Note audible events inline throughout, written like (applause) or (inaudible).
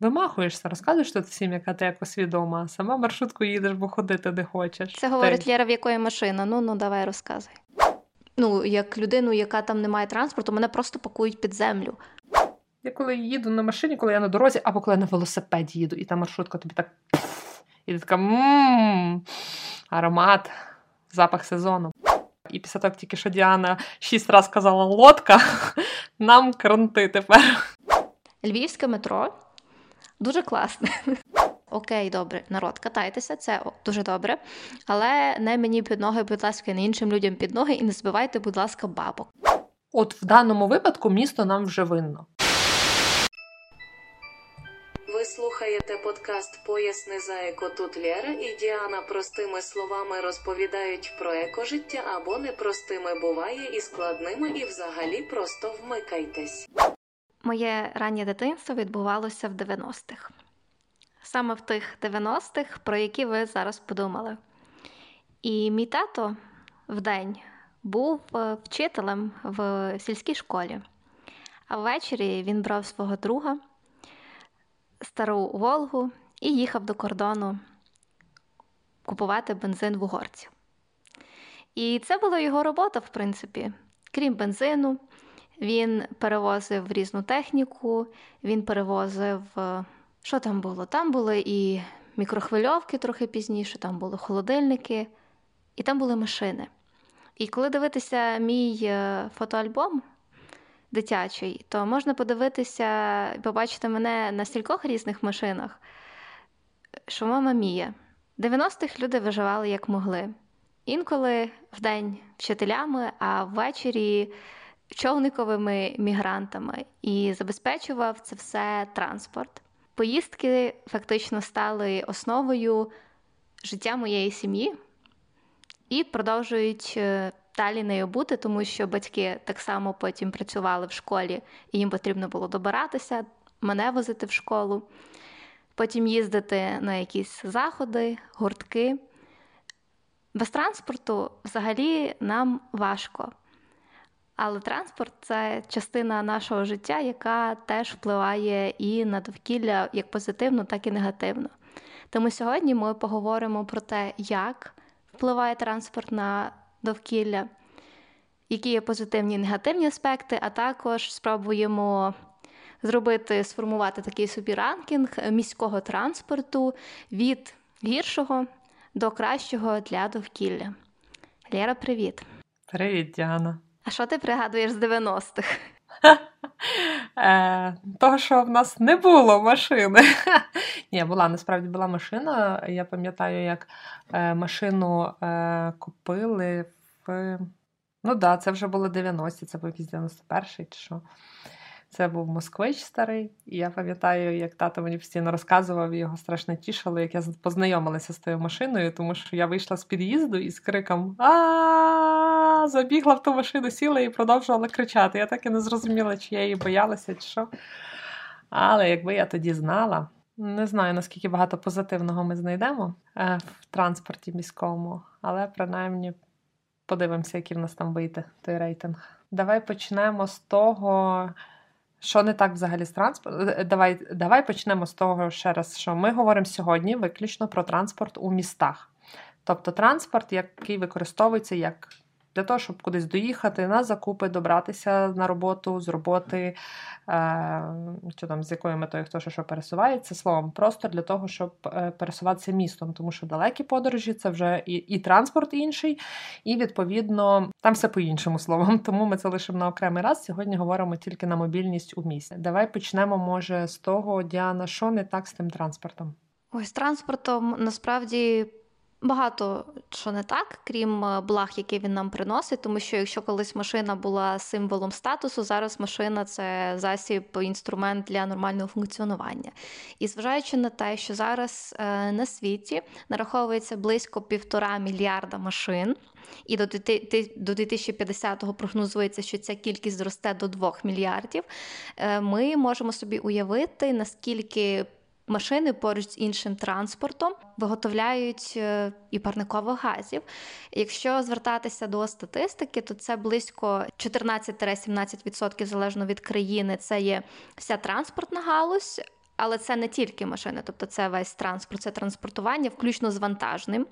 вимахуєшся, розказуєш тут всім, яка ти якось відома, а сама маршрутку їдеш, бо ходити не хочеш. Це говорить Лєра, в якої машина. Ну ну давай розказуй. Ну, як людину, яка там не має транспорту, мене просто пакують під землю. Я коли їду на машині, коли я на дорозі, або коли я на велосипеді їду, і та маршрутка тобі так. І ти така мм, аромат, запах сезону. І після того, як тільки що Діана шість разів казала лодка, (laughs) нам кранти тепер. Львівське метро дуже класне. Окей, добре, народ, катайтеся, це дуже добре. Але не мені під ноги, будь ласка, не іншим людям під ноги і не збивайте, будь ласка, бабок. От в даному випадку місто нам вже винно. Ви слухаєте подкаст Поясни за еко тут Лєра і Діана простими словами розповідають про екожиття або непростими буває і складними, і взагалі просто вмикайтесь. Моє раннє дитинство відбувалося в 90-х. Саме в тих 90-х, про які ви зараз подумали. І мій тато вдень був е, вчителем в сільській школі, а ввечері він брав свого друга, стару Волгу, і їхав до кордону купувати бензин в угорців. І це була його робота, в принципі. Крім бензину, він перевозив різну техніку, він перевозив. Е, що там було? Там були і мікрохвильовки трохи пізніше, там були холодильники, і там були машини. І коли дивитися мій е, фотоальбом дитячий, то можна подивитися і побачити мене на стількох різних машинах, що мама мія. 90-х люди виживали як могли. Інколи вдень вчителями, а ввечері човниковими мігрантами і забезпечував це все транспорт. Поїздки фактично стали основою життя моєї сім'ї і продовжують е, далі нею бути, тому що батьки так само потім працювали в школі, і їм потрібно було добиратися, мене возити в школу, потім їздити на якісь заходи, гуртки. Без транспорту взагалі нам важко. Але транспорт це частина нашого життя, яка теж впливає і на довкілля як позитивно, так і негативно. Тому сьогодні ми поговоримо про те, як впливає транспорт на довкілля, які є позитивні і негативні аспекти, а також спробуємо зробити, сформувати такий собі ранкінг міського транспорту від гіршого до кращого для довкілля. Лєра, привіт. Привіт, Діана. А що ти пригадуєш з 90-х? (laughs) Е, Того, що в нас не було машини. (laughs) Ні, була, насправді була машина. Я пам'ятаю, як е, машину е, купили в. Ну так, да, це вже було 90-ті, це був якийсь 91-й чи що. Це був москвич старий, і я пам'ятаю, як тато мені постійно розказував, і його страшно тішило, як я познайомилася з тою машиною, тому що я вийшла з під'їзду і з криком а забігла в ту машину, сіла і продовжувала кричати. Я так і не зрозуміла, чи я її боялася, чи що. Але якби я тоді знала, не знаю, наскільки багато позитивного ми знайдемо в транспорті міському, але принаймні подивимося, який в нас там вийде той рейтинг. Давай почнемо з того. Що не так взагалі з транспортом? Е, давай давай почнемо з того ще раз, що ми говоримо сьогодні виключно про транспорт у містах. Тобто транспорт, який використовується як для того, щоб кудись доїхати на закупи, добратися на роботу, з роботи, е, що там, з якою метою хто що, що пересувається, словом, просто для того, щоб е, пересуватися містом, тому що далекі подорожі це вже і, і транспорт інший, і відповідно там все по-іншому словом. (laughs) Тому ми це лишимо на окремий раз. Сьогодні говоримо тільки на мобільність у місті. Давай почнемо, може, з того, Діана, що не так з тим транспортом. Ось транспортом насправді Багато що не так, крім е, благ, які він нам приносить, тому що якщо колись машина була символом статусу, зараз машина це засіб, інструмент для нормального функціонування. І зважаючи на те, що зараз е, на світі нараховується близько півтора мільярда машин, і до 2050-го прогнозується, що ця кількість зросте до 2 мільярдів, е, ми можемо собі уявити, наскільки машини поруч з іншим транспортом виготовляють е, і парникових газів. Якщо звертатися до статистики, то це близько 14-17% залежно від країни. Це є вся транспортна галузь. Але це не тільки машини, тобто це весь транспорт, це транспортування, включно з вантажним.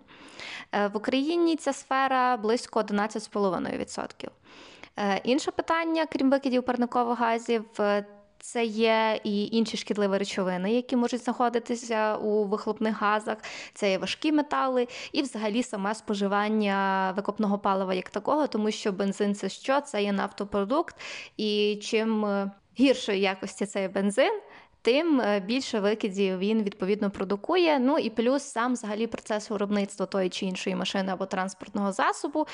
Е, в Україні ця сфера близько 11,5%. Е, інше питання, крім викидів парникових газів, це є і інші шкідливі речовини, які можуть знаходитися у вихлопних газах, це є важкі метали, і взагалі саме споживання викопного палива як такого, тому що бензин це що? Це є нафтопродукт, і чим гіршої якості цей бензин. Тим більше викидів він відповідно продукує. Ну і плюс сам взагалі процес виробництва тої чи іншої машини або транспортного засобу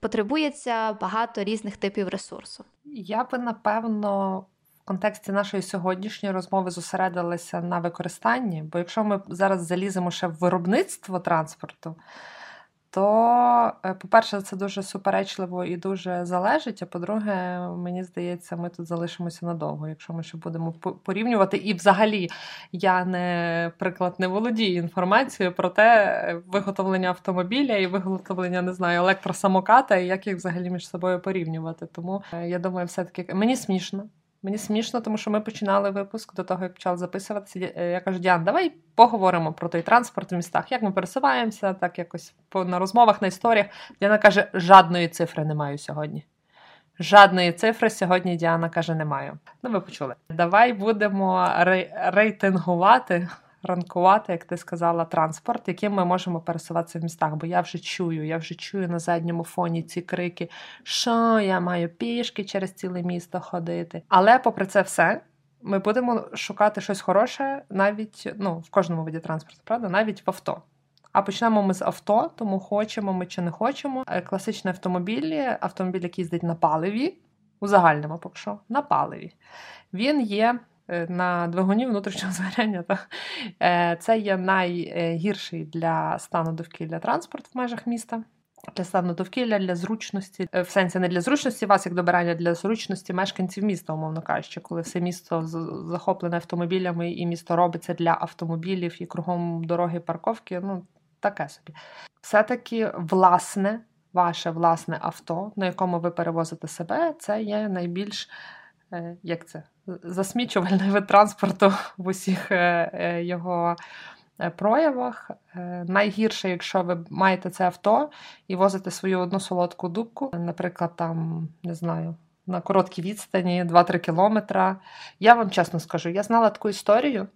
потребується багато різних типів ресурсу. Я би напевно контексті нашої сьогоднішньої розмови зосередилася на використанні, бо якщо ми зараз заліземо ще в виробництво транспорту, то, е, по-перше, це дуже суперечливо і дуже залежить. А по-друге, мені здається, ми тут залишимося надовго, якщо ми ще будемо порівнювати. І взагалі я не приклад не володію інформацією про те е, виготовлення автомобіля і виготовлення, не знаю, електросамоката, і як їх взагалі між собою порівнювати. Тому е, я думаю, все-таки мені смішно. Мені смішно, тому що ми починали випуск до того, як почали записуватися. Е, я кажу, Діан, давай поговоримо про той транспорт в містах. Як ми пересуваємося, так якось на розмовах, на історіях. Діана каже, жадної цифри не маю сьогодні. Жадної цифри сьогодні Діана каже, не маю. Ну, ви почули. Давай будемо рейтингувати ранкувати, як ти сказала, транспорт, яким ми можемо пересуватися в містах. Бо я вже чую, я вже чую на задньому фоні ці крики, що я маю пішки через ціле місто ходити. Але, попри це все, ми будемо шукати щось хороше навіть ну, в кожному виді транспорту, правда, навіть в авто. А почнемо ми з авто, тому хочемо ми чи не хочемо. Е, класичні автомобілі, автомобіль, який їздить на паливі, у загальному поки що, на паливі. Він є на двигуні внутрішнього (laughs) згоряння, то е, це є найгірший для стану довкілля транспорт в межах міста. Для стану довкілля, для зручності, е, в сенсі не для зручності вас, як добирання, для зручності мешканців міста, умовно кажучи, коли все місто захоплене автомобілями, і місто робиться для автомобілів і кругом дороги парковки. Ну, таке собі. Все-таки власне, ваше власне авто, на якому ви перевозите себе, це є найбільш як це засмічувальний вид (laughs) транспорту в усіх е, е, його е, проявах. Найгірше, якщо ви маєте це авто і возите свою одну солодку дубку, наприклад, там, не знаю, на короткій відстані 2-3 кілометра. Я вам чесно скажу, я знала таку історію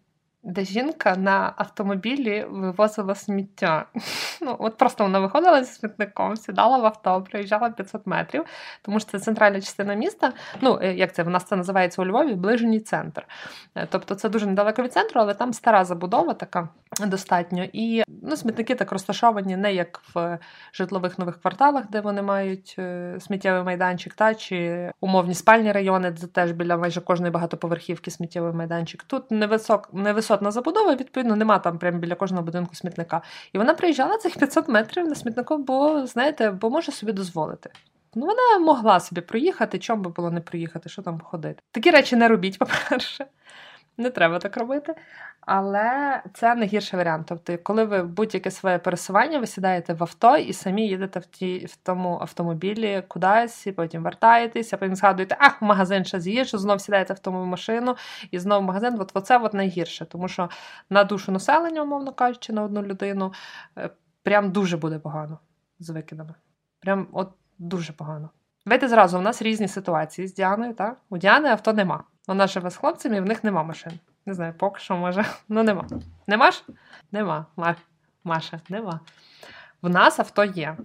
де жінка на автомобілі вивозила сміття. (laughs) Ну, От просто вона виходила зі смітником, сідала в авто, проїжджала 500 метрів, тому що це центральна частина міста. Ну, е, як це в нас це називається у Львові, ближній центр. Е, тобто це дуже недалеко від центру, але там стара забудова така достатньо. І ну, смітники так розташовані не як в житлових нових кварталах, де вони мають е, сміттєвий майданчик, та чи умовні спальні райони, де теж біля майже кожної багатоповерхівки сміттєвий майданчик. Тут невисок, невисотна забудова, відповідно, нема там прямо біля кожного будинку смітника. І вона приїжджала цих 500 метрів на смітнику, бо знаєте, бо може собі дозволити. Ну, вона могла собі проїхати, чому би було не приїхати, що там ходити. Такі речі не робіть, (laughs) по-перше. Не треба так робити. Але це не гірший варіант. Тобто, коли ви будь-яке своє пересування, ви сідаєте в авто і самі їдете в ті, в тому автомобілі кудись, і потім вертаєтесь, а потім згадуєте, ах, в магазин ще з'їжджу, знов сідаєте в тому машину і знов в магазин. От оце от найгірше, тому що на душу населення, умовно кажучи, на одну людину, е, прям дуже буде погано з викидами. Прям от дуже погано. Давайте зразу, у нас різні ситуації з Діаною, так? У Діани авто нема. Вона живе з хлопцями, і в них нема машин. Не знаю, поки що може. (laughs) Ну нема. Нема ж? Нема. Маша, нема. В нас авто є.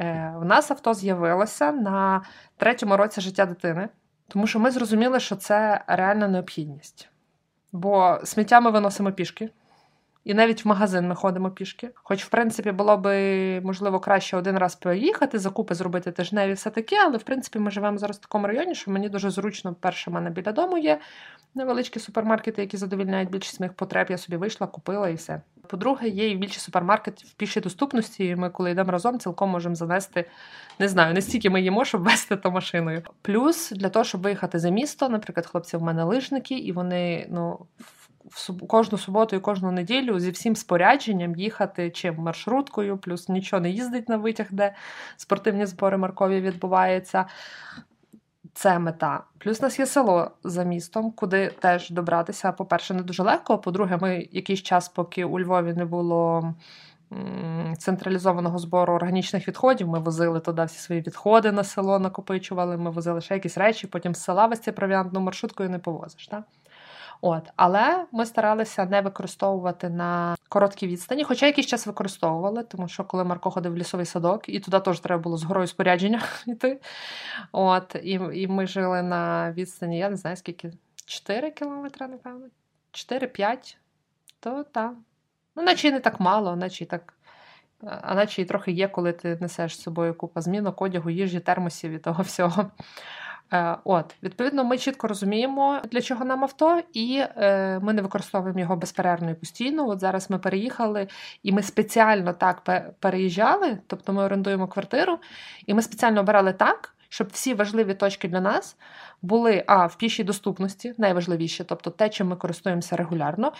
Е, В нас авто з'явилося на третьому році життя дитини, тому що ми зрозуміли, що це реальна необхідність. Бо сміття ми виносимо пішки. І навіть в магазин ми ходимо пішки. Хоч, в принципі, було би можливо краще один раз поїхати, закупи зробити тижневі все таке, але в принципі ми живемо зараз в такому районі, що мені дуже зручно. Перше, в мене біля дому є невеличкі супермаркети, які задовільняють більшість моїх потреб. Я собі вийшла, купила і все. По-друге, є і більше супермаркетів в пішій доступності. і Ми, коли йдемо разом, цілком можемо занести. Не знаю, не стільки ми їмо, щоб (laughs) вести то машиною. Плюс для того, щоб виїхати за місто, наприклад, хлопці в мене лижники, і вони ну кожну суботу і кожну неділю зі всім спорядженням їхати чим маршруткою, плюс нічого не їздить на витяг, де спортивні збори Маркові відбуваються. Це мета. Плюс у нас є село за містом, куди теж добратися. По-перше, не дуже легко. По-друге, ми якийсь час, поки у Львові не було централізованого збору органічних відходів, ми возили туди всі свої відходи на село, накопичували, ми возили ще якісь речі, потім з села весь цей провіантну маршруткою не повозиш. Так? От, Але ми старалися не використовувати на короткі відстані, хоча якийсь час використовували, тому що коли Марко ходив в лісовий садок, і туди теж треба було з горою спорядження (laughs) йти. От, І і ми жили на відстані, я не знаю скільки, 4 кілометри, напевно, 4-5, то так. Ну, наче не так мало, наче і так. А наче і трохи є, коли ти несеш з собою купа змінок, одягу, їжі, термосів і того всього. Е, от, Відповідно, ми чітко розуміємо, для чого нам авто, і е, ми не використовуємо його безперервно і постійно. От зараз ми переїхали, і ми спеціально так переїжджали, тобто ми орендуємо квартиру, і ми спеціально обирали так, щоб всі важливі точки для нас були а в пішій доступності, найважливіше, тобто те, чим ми користуємося регулярно,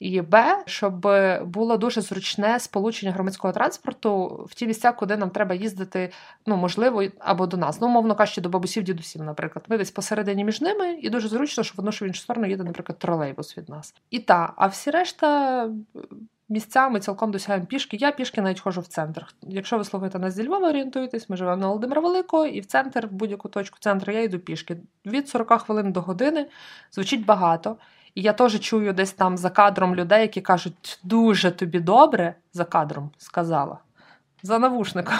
і Б, щоб було дуже зручне сполучення громадського транспорту в ті місця, куди нам треба їздити, ну можливо, або до нас. Ну, мовно кажучи, до бабусів, дідусів, наприклад. Ми десь посередині між ними, і дуже зручно, що в одну що в іншу сторону їде, наприклад, тролейбус від нас. І та, а всі решта місцями цілком досягаємо пішки. Я пішки навіть ходжу в центр. Якщо ви слухаєте нас зі Львова, орієнтуєтесь, ми живемо на Володимира Великого, і в центр, в будь-яку точку центру я йду пішки. Від 40 хвилин до години звучить багато. І я теж чую десь там за кадром людей, які кажуть, дуже тобі добре за кадром сказала за навушником.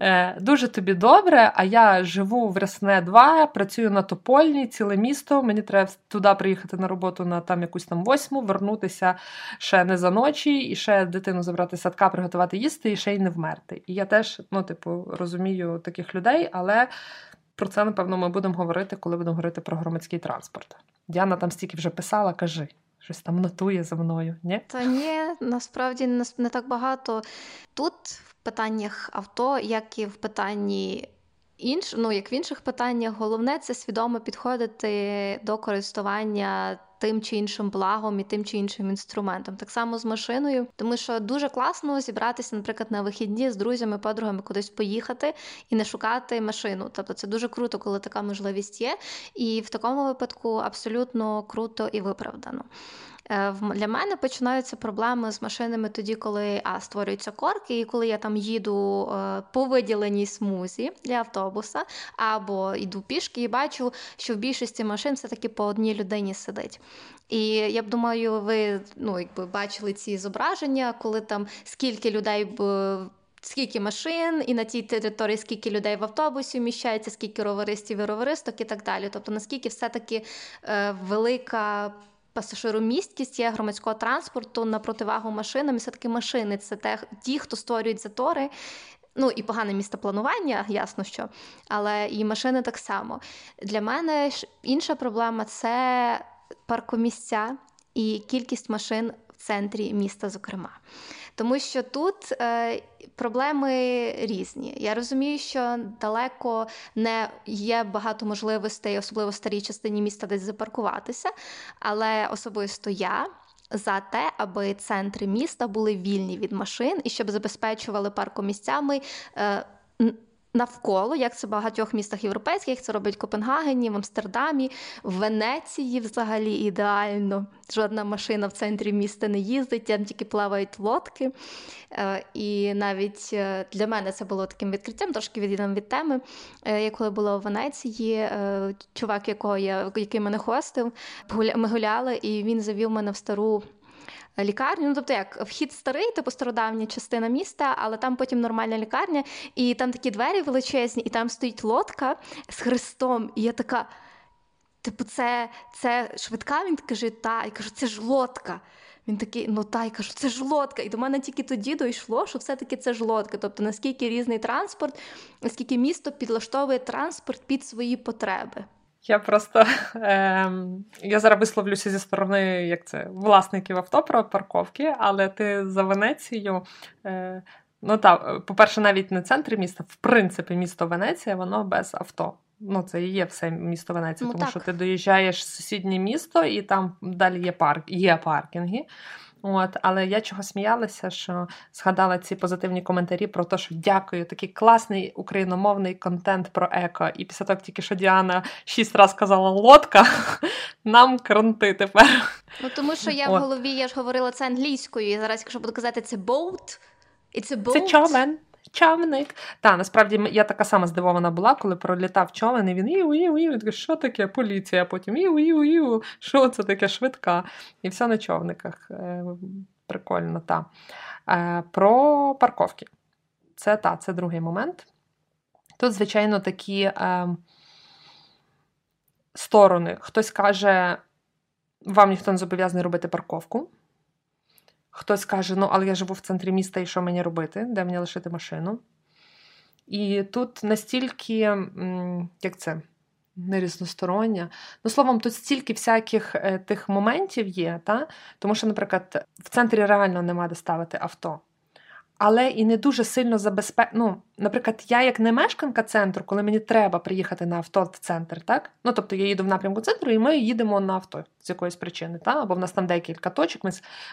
Е, дуже тобі добре, а я живу в Рясне 2, працюю на Топольні, ціле місто. Мені треба туди приїхати на роботу на там якусь там восьму, вернутися ще не за ночі, і ще дитину забрати садка, приготувати їсти, і ще й не вмерти. І я теж, ну, типу, розумію таких людей, але про це, напевно, ми будемо говорити, коли будемо говорити про громадський транспорт. Діана там стільки вже писала, кажи щось там нотує за мною. ні? Та ні, насправді не так багато. Тут в питаннях авто, як і в питанні інш, ну як в інших питаннях, головне це свідомо підходити до користування тим чи іншим благом і тим чи іншим інструментом. Так само з машиною, тому що дуже класно зібратися, наприклад, на вихідні з друзями, подругами кудись поїхати і не шукати машину. Тобто це дуже круто, коли така можливість є. І в такому випадку абсолютно круто і виправдано. Е, для мене починаються проблеми з машинами тоді, коли а, створюються корки, і коли я там їду е, по виділеній смузі для автобуса, або йду пішки і бачу, що в більшості машин все-таки по одній людині сидить. І я б думаю, ви ну, якби бачили ці зображення, коли там скільки людей б. Скільки машин, і на тій території скільки людей в автобусі вміщається, скільки роверистів і роверисток і так далі. Тобто, наскільки все-таки е, велика пасажиромісткість є громадського транспорту на противагу машинам, і все-таки машини це те, ті, хто створюють затори. Ну і погане містопланування, ясно що, але і машини так само. Для мене інша проблема це паркомісця і кількість машин центрі міста, зокрема. Тому що тут е, проблеми різні. Я розумію, що далеко не є багато можливостей, особливо в старій частині міста, десь запаркуватися, але особисто я. За те, аби центри міста були вільні від машин і щоб забезпечували паркомісцями е, навколо, як це в багатьох містах європейських, це роблять в Копенгагені, в Амстердамі, в Венеції взагалі ідеально. Жодна машина в центрі міста не їздить, там тільки плавають лодки. Е, і навіть е, для мене це було таким відкриттям, трошки відійдемо від теми. Е, я коли була в Венеції, чувак, якого я, який мене хостив, ми гуляли, і він завів мене в стару лікарню. Ну, тобто, як вхід старий, типу стародавня частина міста, але там потім нормальна лікарня, і там такі двері величезні, і там стоїть лодка з хрестом. І я така. Типу, це це швидка? Він каже, та. І кажу, це ж лодка. Він такий, ну та, я кажу, це ж лодка. І до мене тільки тоді дійшло, що все-таки це ж лодка. Тобто, наскільки різний транспорт, наскільки місто підлаштовує транспорт під свої потреби. Я просто е, я зараз висловлюся зі сторони як це, власників авто про парковки, але ти за Венецією. Е, Ну так, по-перше, навіть не центр міста, в принципі, місто Венеція, воно без авто. Ну, це і є все місто Венеція, Ну, тому так. що ти доїжджаєш в сусіднє місто, і там далі є парк, є паркінги. От, але я чого сміялася, що згадала ці позитивні коментарі про те, що дякую, такий класний україномовний контент про еко. І після того, як тільки що Діана шість разів сказала лодка, (laughs) нам кранти тепер. Ну тому що я в голові я ж говорила це англійською, і зараз, якщо буду казати це boat, і це boat. Це човен. Човник. Та насправді я така сама здивована була, коли пролітав човен, і він іу, іу, іу. Я що таке? Поліція. Потім іу, іу, іу. Що це таке швидка? І все на човниках. Е, Прикольно, та. Е, Про парковки. Це та, це другий момент. Тут, звичайно, такі е, сторони. Хтось каже, вам ніхто не зобов'язаний робити парковку. Хтось каже, ну, але я живу в центрі міста, і що мені робити, де мені лишити машину. І тут настільки, як це, не різностороння. Ну, словом, тут стільки всяких е, тих моментів є, та? тому що, наприклад, в центрі реально нема де ставити авто. Але і не дуже сильно забезпе... Ну, наприклад, я як не мешканка центру, коли мені треба приїхати на авто в центр, так? Ну, тобто я їду в напрямку центру, і ми їдемо на авто з якоїсь причини, та? або в нас там декілька точок. Ми,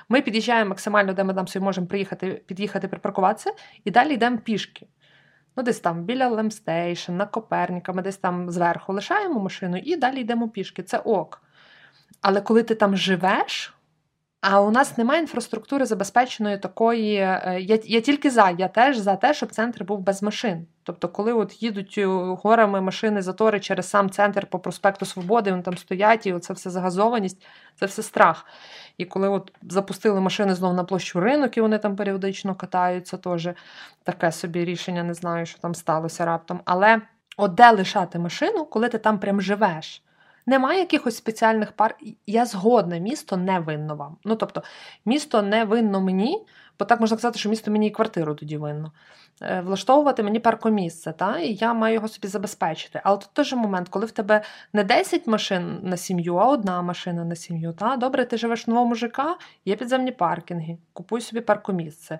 ми під'їжджаємо максимально, де ми там собі можемо приїхати, під'їхати, припаркуватися, і далі йдемо пішки. Ну, десь там біля Lem Station, на Коперніка, ми десь там зверху лишаємо машину і далі йдемо пішки. Це ок. Але коли ти там живеш, а у нас немає інфраструктури забезпеченої такої. е, Я, я тільки за, я теж за те, щоб центр був без машин. Тобто, коли от їдуть е, горами машини затори через сам центр по проспекту Свободи, вони там стоять, і це все загазованість, це все страх. І коли от запустили машини знову на площу ринок, і вони там періодично катаються, теж таке собі рішення, не знаю, що там сталося раптом. Але от де лишати машину, коли ти там прям живеш? Немає якихось спеціальних пар. Я згодна, місто не винно вам. Ну тобто, місто не винно мені, бо так можна сказати, що місто мені і квартиру тоді винно. Е, Влаштовувати мені паркомісце, та? і я маю його собі забезпечити. Але тут теж момент, коли в тебе не 10 машин на сім'ю, а одна машина на сім'ю. Та? Добре, ти живеш в новому ЖК, є підземні паркінги, купуй собі паркомісце.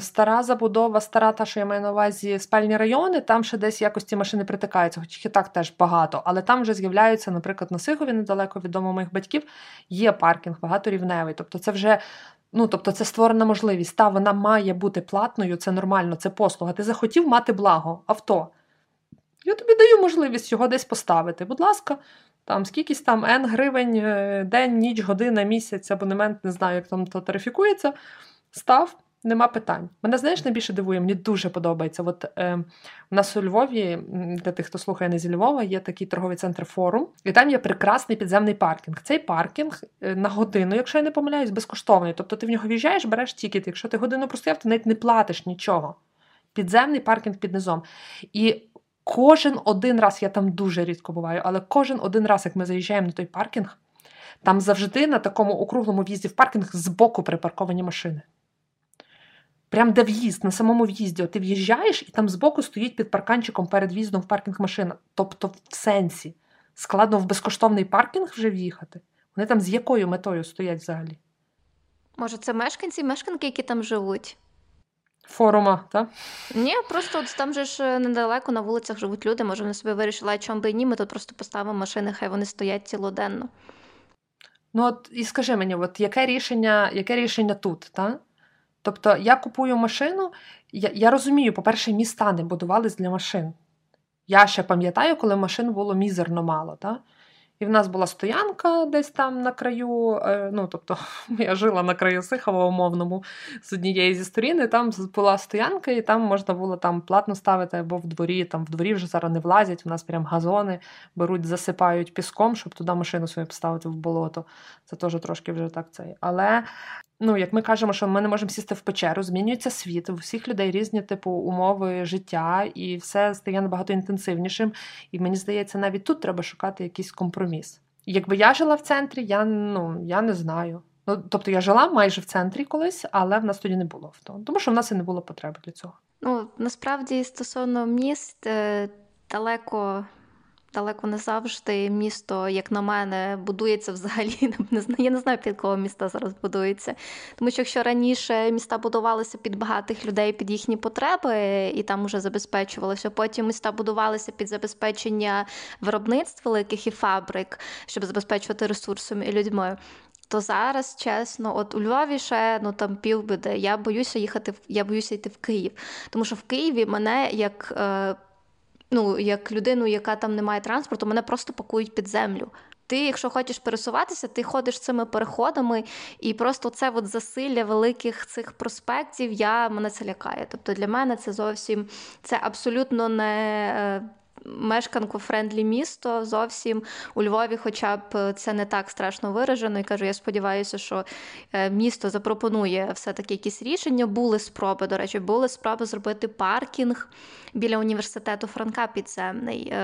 Стара забудова, стара, та, що я маю на увазі, спальні райони, там ще десь якось ці машини притикаються, хоч і так теж багато. Але там вже з'являються, наприклад, на Сигові, недалеко від дому моїх батьків, є паркінг багаторівневий. Тобто це вже. Ну, тобто, це створена можливість. Та вона має бути платною, це нормально, це послуга. Ти захотів мати благо, авто. Я тобі даю можливість його десь поставити. Будь ласка, там скількись там N гривень, е, день, ніч, година, місяць, абонемент, не знаю, як там то тарифікується. Став, нема питань. Мене, знаєш, найбільше дивує, мені дуже подобається. От е, у нас у Львові, для тих, хто слухає не зі Львова, є такий торговий центр форум, і там є прекрасний підземний паркінг. Цей паркінг е, на годину, якщо я не помиляюсь, безкоштовний. Тобто ти в нього в'їжджаєш, береш ticket. Якщо ти годину простояв, ти навіть не платиш нічого. Підземний паркінг під низом. І кожен один раз, я там дуже рідко буваю, але кожен один раз, як ми заїжджаємо на той паркінг, там завжди на такому округлому в'їзді в паркінг збоку припарковані машини. Прям де в'їзд, на самому в'їзді. От ти в'їжджаєш, і там збоку стоїть під парканчиком перед в'їздом в паркінг машина. Тобто, в сенсі, складно в безкоштовний паркінг вже в'їхати. Вони там з якою метою стоять взагалі? Може, це мешканці, мешканки, які там живуть? Форума, так? Ні, просто от там же ж е, недалеко на вулицях живуть люди. Може, вони собі вирішили, а чому би і ні, ми тут просто поставимо машини, хай вони стоять цілоденно. Ну от і скажи мені, от яке рішення, яке рішення тут? Та? Тобто я купую машину, я, я розумію, по-перше, міста не будувались для машин. Я ще пам'ятаю, коли машин було мізерно мало. Та? І в нас була стоянка десь там на краю. е, Ну, тобто, (laughs) я жила на краю Сихова умовному з однієї зі сторін, і там була стоянка, і там можна було там платно ставити або в дворі. Там в дворі вже зараз не влазять, у нас прям газони беруть, засипають піском, щоб туди машину свою поставити в болото. Це теж трошки вже так цей. Але ну, як ми кажемо, що ми не можемо сісти в печеру, змінюється світ, у всіх людей різні типу умови життя, і все стає набагато інтенсивнішим. І мені здається, навіть тут треба шукати якийсь компроміс. Якби я жила в центрі, я ну я не знаю. Ну, тобто я жила майже в центрі колись, але в нас тоді не було авто, тому що в нас і не було потреби для цього. Ну, насправді, стосовно міст, е, далеко далеко не завжди місто, як на мене, будується взагалі. (laughs) Я не знаю, під кого міста зараз будується. Тому що якщо раніше міста будувалися під багатих людей, під їхні потреби, і там вже забезпечувалося, потім міста будувалися під забезпечення виробництв великих і фабрик, щоб забезпечувати ресурсами і людьми. То зараз, чесно, от у Львові ще ну там півбіди. Я боюся їхати в я боюся йти в Київ, тому що в Києві мене як. Е, ну, як людину, яка там не має транспорту, мене просто пакують під землю. Ти, якщо хочеш пересуватися, ти ходиш цими переходами, і просто це от засилля великих цих проспектів я мене це лякає. Тобто для мене це зовсім це абсолютно не е, мешканку friendly місто зовсім у Львові, хоча б це не так страшно виражено. І кажу, я сподіваюся, що е, місто запропонує все-таки якісь рішення. Були спроби, до речі, були спроби зробити паркінг біля університету Франка підземний.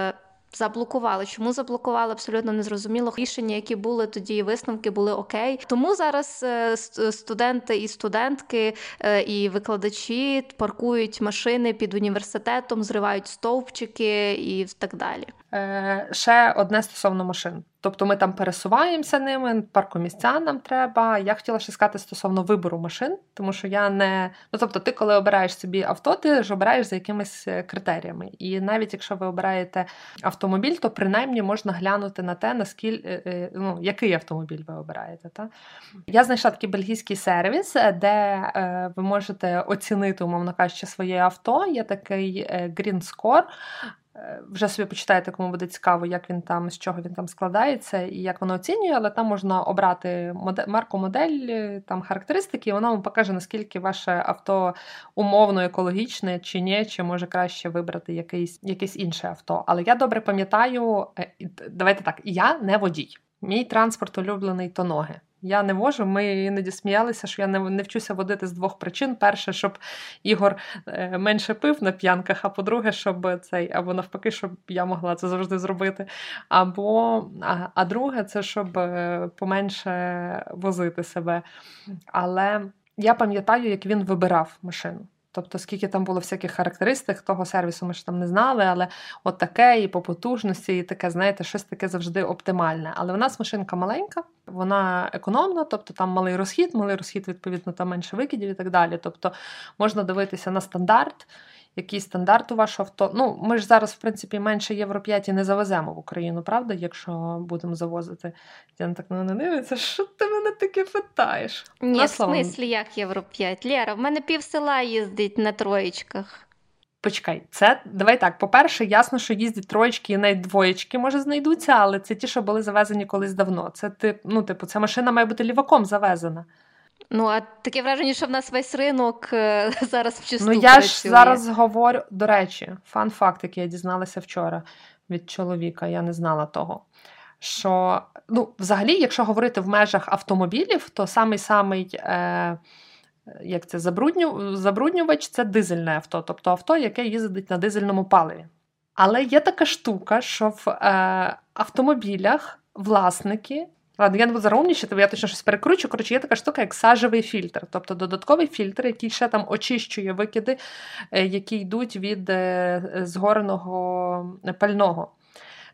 Заблокували. Чому заблокували? Абсолютно незрозуміло. Рішення, які були тоді, висновки були окей. Тому зараз е, студенти і студентки е, і викладачі паркують машини під університетом, зривають стовпчики і так далі. Е, Ще одне стосовно машин. Тобто ми там пересуваємося ними, паркомісця нам треба. Я хотіла ще сказати стосовно вибору машин, тому що я не. Ну тобто, ти, коли обираєш собі авто, ти ж обираєш за якимись е, критеріями. І навіть якщо ви обираєте автомобіль, то принаймні можна глянути на те, наскільки е, е, ну, який автомобіль ви обираєте. Та? Я знайшла такий бельгійський сервіс, де ви можете оцінити, умовно кажучи, своє авто. Є такий Green Score. Вже собі почитаєте, кому буде цікаво, як він там, з чого він там складається і як воно оцінює, але там можна обрати модель, марку модель, там характеристики, і воно вам покаже, наскільки ваше авто умовно екологічне чи ні, чи може краще вибрати якийсь, якесь інше авто. Але я добре пам'ятаю, е, давайте так, я не водій. Мій транспорт улюблений то ноги. Я не можу. Ми іноді сміялися, що я не не вчуся водити з двох причин. Перше, щоб Ігор е, менше пив на п'янках, а по-друге, щоб цей, або навпаки, щоб я могла це завжди зробити. Або, А, а друге, це щоб е, поменше возити себе. Але я пам'ятаю, як він вибирав машину. Тобто, скільки там було всяких характеристик того сервісу, ми ж там не знали, але от таке і по потужності, і таке, знаєте, щось таке завжди оптимальне. Але в нас машинка маленька, вона економна, тобто там малий розхід, малий розхід, відповідно, там менше викидів і так далі. Тобто можна дивитися на стандарт який стандарт у вашого авто. Ну, ми ж зараз, в принципі, менше Євро 5 не завеземо в Україну, правда, якщо будемо завозити. Я так на мене дивиться, що ти мене таке питаєш? Ні, в смислі, як Євро 5? Лєра, в мене пів села їздить на троєчках. Почекай, це давай так. По-перше, ясно, що їздять троєчки і навіть двоєчки, може, знайдуться, але це ті, що були завезені колись давно. Це ти, ну, типу, ця машина має бути ліваком завезена. Ну, а таке враження, що в нас весь ринок е, (laughs) зараз в чисту Ну, я працює. ж зараз говорю, до речі, фан факт, який я дізналася вчора від чоловіка, я не знала того. Що, ну, взагалі, якщо говорити в межах автомобілів, то самий-самий е, як це, забрудню, забруднювач це дизельне авто, тобто авто, яке їздить на дизельному паливі. Але є така штука, що в е, автомобілях власники Ладно, я не буду заромнічити, я точно щось перекручу. Коротше, є така штука, як сажевий фільтр, тобто додатковий фільтр, який ще там очищує викиди, е, які йдуть від е, згореного пального.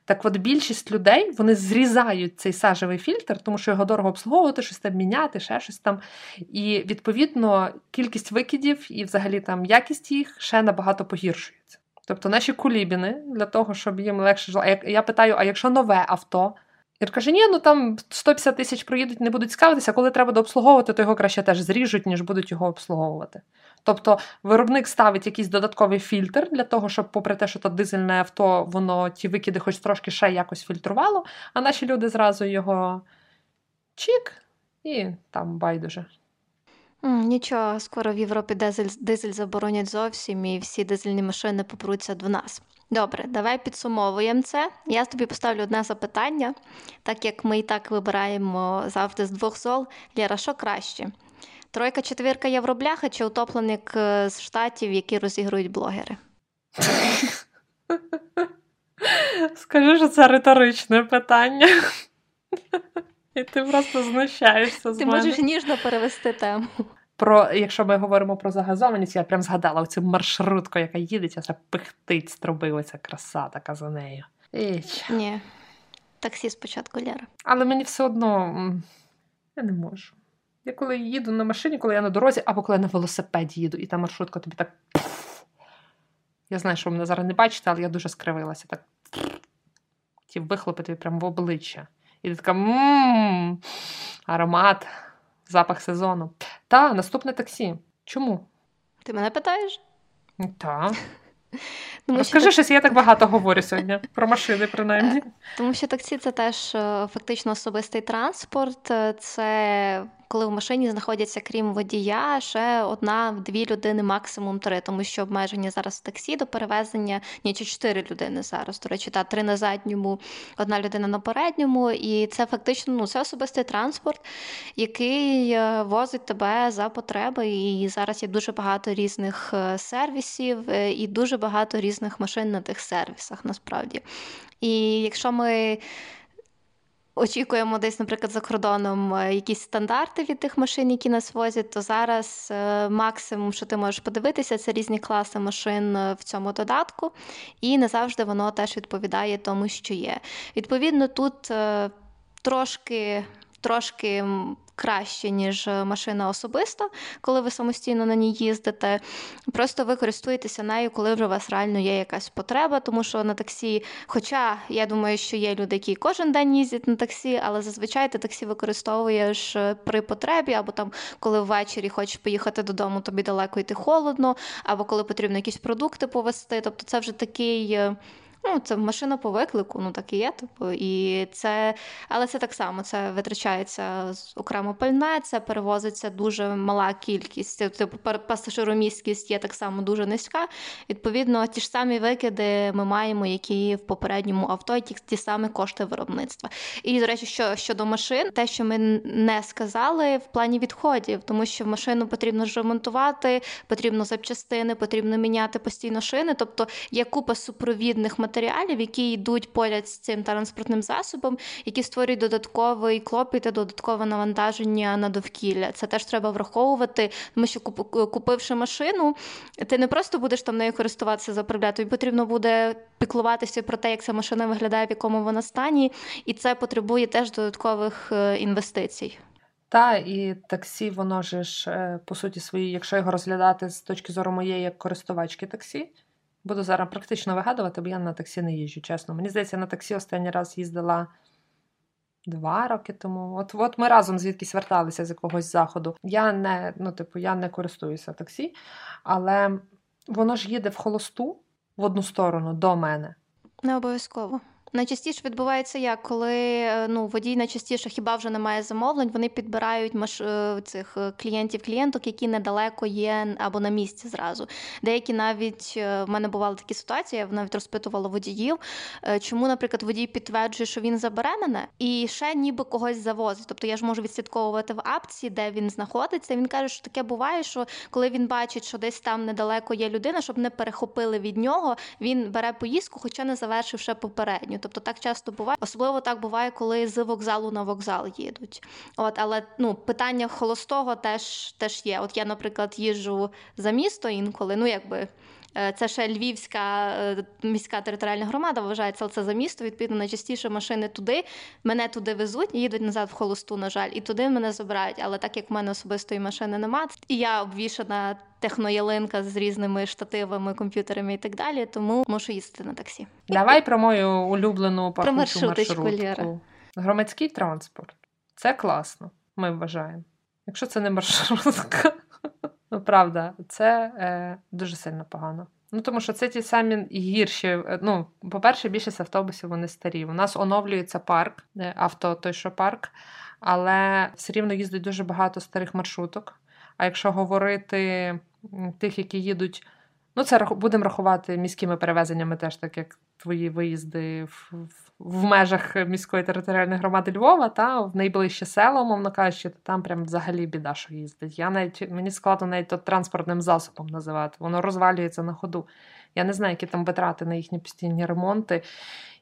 Так от більшість людей вони зрізають цей сажевий фільтр, тому що його дорого обслуговувати, щось там міняти, ще щось там. І відповідно кількість викидів і взагалі там якість їх ще набагато погіршується. Тобто наші кулібіни для того, щоб їм легше жило. Я питаю: а якщо нове авто? І каже, ні, ну там 150 тисяч проїдуть, не будуть цікавитися, коли треба дообслуговувати, то його краще теж зріжуть, ніж будуть його обслуговувати. Тобто виробник ставить якийсь додатковий фільтр для того, щоб, попри те, що то дизельне авто, воно ті викиди хоч трошки ще якось фільтрувало, а наші люди зразу його чік і там байдуже. Нічого, скоро в Європі дизель, дизель заборонять зовсім, і всі дизельні машини попруться до нас. Добре, давай підсумовуємо це. Я тобі поставлю одне запитання, так як ми і так вибираємо завжди з двох зол. Лєра, що краще? Тройка, четвірка євробляха чи утопленик е, з штатів, які розігрують блогери? (laughs) Скажи, що це риторичне питання. (laughs) І ти просто знущаєшся з ти мене. Ти можеш ніжно перевести тему. Про, Якщо ми говоримо про загазованість, я прям згадала оцю маршрутку, яка їде, а пихтить з труби, оця краса така за нею. Іч. Ні. Таксі спочатку Лера. Але мені все одно я не можу. Я коли їду на машині, коли я на дорозі, або коли я на велосипеді їду, і та маршрутка тобі так. Я знаю, що ви мене зараз не бачите, але я дуже скривилася. Так. Ті вихлопи тобі прямо в обличчя. І ти така мм, аромат, запах сезону. Та, наступне таксі. Чому? Ти мене питаєш? (laughs) Так. Тому Розкажи щось, я так багато говорю сьогодні. Про машини, принаймні. тому що таксі це теж е, фактично особистий транспорт. Е, Це коли в машині знаходяться, крім водія, ще одна-дві людини, максимум три, тому що обмеження зараз в таксі до перевезення ні, чи чотири людини зараз. До речі, та три на задньому, одна людина на передньому. І це фактично ну, це особистий транспорт, який е, возить тебе за потреби. І зараз є дуже багато різних е, сервісів е, і дуже багато різних машин на тих сервісах насправді. І якщо ми очікуємо десь, наприклад, за кордоном е, якісь стандарти від тих машин, які нас возять, то зараз е, максимум, що ти можеш подивитися, це різні класи машин е, в цьому додатку, і не завжди воно теж відповідає тому, що є. Відповідно, тут трошки. Трошки краще, ніж е, машина особиста, коли ви самостійно на ній їздите. Просто ви користуєтеся нею, коли вже у вас реально є якась потреба, тому що на таксі, хоча я думаю, що є люди, які кожен день їздять на таксі, але зазвичай ти таксі використовуєш е, при потребі, або там, коли ввечері хочеш поїхати додому, тобі далеко йти холодно, або коли потрібно якісь продукти повезти. Тобто це вже такий. Ну, це машина по виклику, ну так і є. Типу, і це, але це так само. Це витрачається з- окремо пальне, це перевозиться дуже мала кількість. Типу, пасажиромісткість є так само дуже низька. Відповідно, ті ж самі викиди ми маємо, які в попередньому авто, ті, ті самі кошти виробництва. І, до речі, що щодо машин, те, що ми не сказали в плані відходів, тому що машину потрібно ж ремонтувати, потрібно запчастини, потрібно міняти постійно шини. Тобто є купа супровідних матеріалів, які йдуть поряд з цим транспортним засобом, які створюють додатковий клопіт і додаткове навантаження на довкілля. Це теж треба враховувати, тому що куп- купивши машину, ти не просто будеш там нею користуватися, заправляти, тобі потрібно буде піклуватися про те, як ця машина виглядає, в якому вона стані, і це потребує теж додаткових е, інвестицій. Та і таксі, воно ж е, по суті свої, якщо його розглядати з точки зору моєї як користувачки таксі, буду зараз практично вигадувати, бо я на таксі не їжджу, чесно. Мені здається, на таксі останній раз їздила два роки тому. От, от ми разом звідкись верталися з якогось заходу. Я не, ну, типу, я не користуюся таксі, але воно ж їде в холосту в одну сторону до мене. Не обов'язково. Найчастіше відбувається як, коли е, ну, водій найчастіше хіба вже немає замовлень, вони підбирають маш... е, цих е, клієнтів клієнток, які недалеко є або на місці зразу. Деякі навіть в мене бували такі ситуації, я навіть розпитувала водіїв, чому, наприклад, водій підтверджує, що він забере мене, і ще ніби когось завозить. Тобто я ж можу відслідковувати в апці, де він знаходиться. Він каже, що таке буває, що коли він бачить, що десь там недалеко є людина, щоб не перехопили від нього, він бере поїздку, хоча не завершив ще попередню. Тобто так часто буває. Особливо так буває, коли з вокзалу на вокзал їдуть. От, але ну, питання холостого теж, теж є. От я, наприклад, їжджу за місто інколи, ну якби. Е, Це ще Львівська е, міська територіальна громада вважається, це за місто. Відповідно, найчастіше машини туди, мене туди везуть, їдуть назад в холосту, на жаль, і туди мене забирають. Але так як в мене особистої машини нема, і я обвішана техноялинка з різними штативами, комп'ютерами і так далі, тому мушу їздити на таксі. Давай про мою улюблену пахучу маршруточку, маршрутку. Лєра. Громадський транспорт. Це класно, ми вважаємо. Якщо це не маршрутка, (laughs) ну правда, це е, дуже сильно погано. Ну, тому що це ті самі гірші. е, Ну, по-перше, більшість автобусів вони старі. У нас оновлюється парк, е, авто той, що парк, але все рівно їздить дуже багато старих маршруток. А якщо говорити тих, які їдуть, ну це будемо рахувати міськими перевезеннями, теж так як твої виїзди в, в межах міської територіальної громади Львова, та в найближче село, мовно кажучи, то там прям взагалі біда, що їздить. Я навіть мені складно навіть то транспортним засобом називати. Воно розвалюється на ходу. Я не знаю, які там витрати на їхні постійні ремонти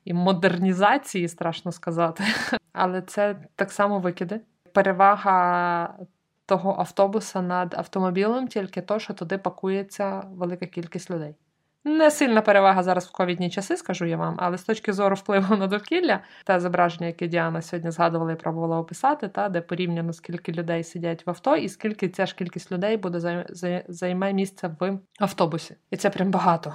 і модернізації, страшно сказати. (laughs) Але це так само викиди. Перевага того автобуса над автомобілем тільки то, що туди пакується велика кількість людей. Не сильна перевага зараз в ковідні часи, скажу я вам, але з точки зору впливу на довкілля, те зображення, яке Діана сьогодні згадувала і пробувала описати, та де порівняно скільки людей сидять в авто, і скільки ця ж кількість людей буде займе місце в автобусі. І це прям багато.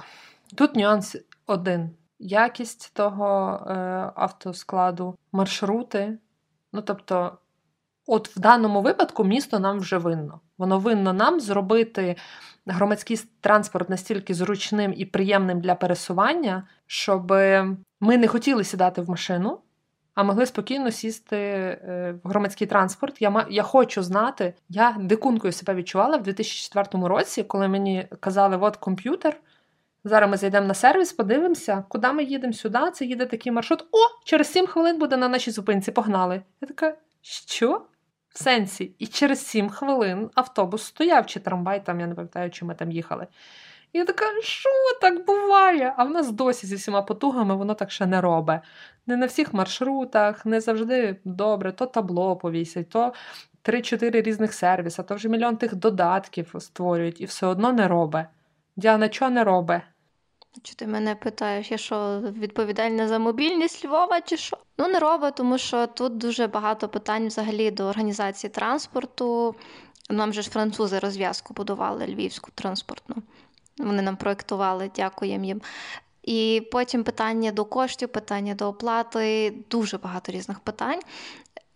Тут нюанс один: якість того е, автоскладу, маршрути. Ну тобто, от в даному випадку місто нам вже винно. Воно винно нам зробити громадський транспорт настільки зручним і приємним для пересування, щоб ми не хотіли сідати в машину. А могли спокійно сісти е, в громадський транспорт. Я я хочу знати, я дикункою себе відчувала в 2004 році, коли мені казали, от комп'ютер. Зараз ми зайдемо на сервіс, подивимося, куди ми їдемо сюди. Це їде такий маршрут. О, через 7 хвилин буде на нашій зупинці. Погнали. Я така, що? В сенсі, і через сім хвилин автобус стояв чи трамвай, там я не пам'ятаю, чи ми там їхали. І я така, що так буває? А в нас досі зі всіма потугами воно так ще не робить. Не на всіх маршрутах, не завжди добре, то табло повісять, то 3-4 різних сервіса, то вже мільйон тих додатків створюють і все одно не робить. Діана, чого не робить? Чи ти мене питаєш, я що відповідальна за мобільність Львова, чи що? Ну, не робить, тому що тут дуже багато питань взагалі до організації транспорту. Нам же ж французи розв'язку будували львівську транспортну. Вони нам проєктували, дякуємо їм. І потім питання до коштів, питання до оплати, дуже багато різних питань.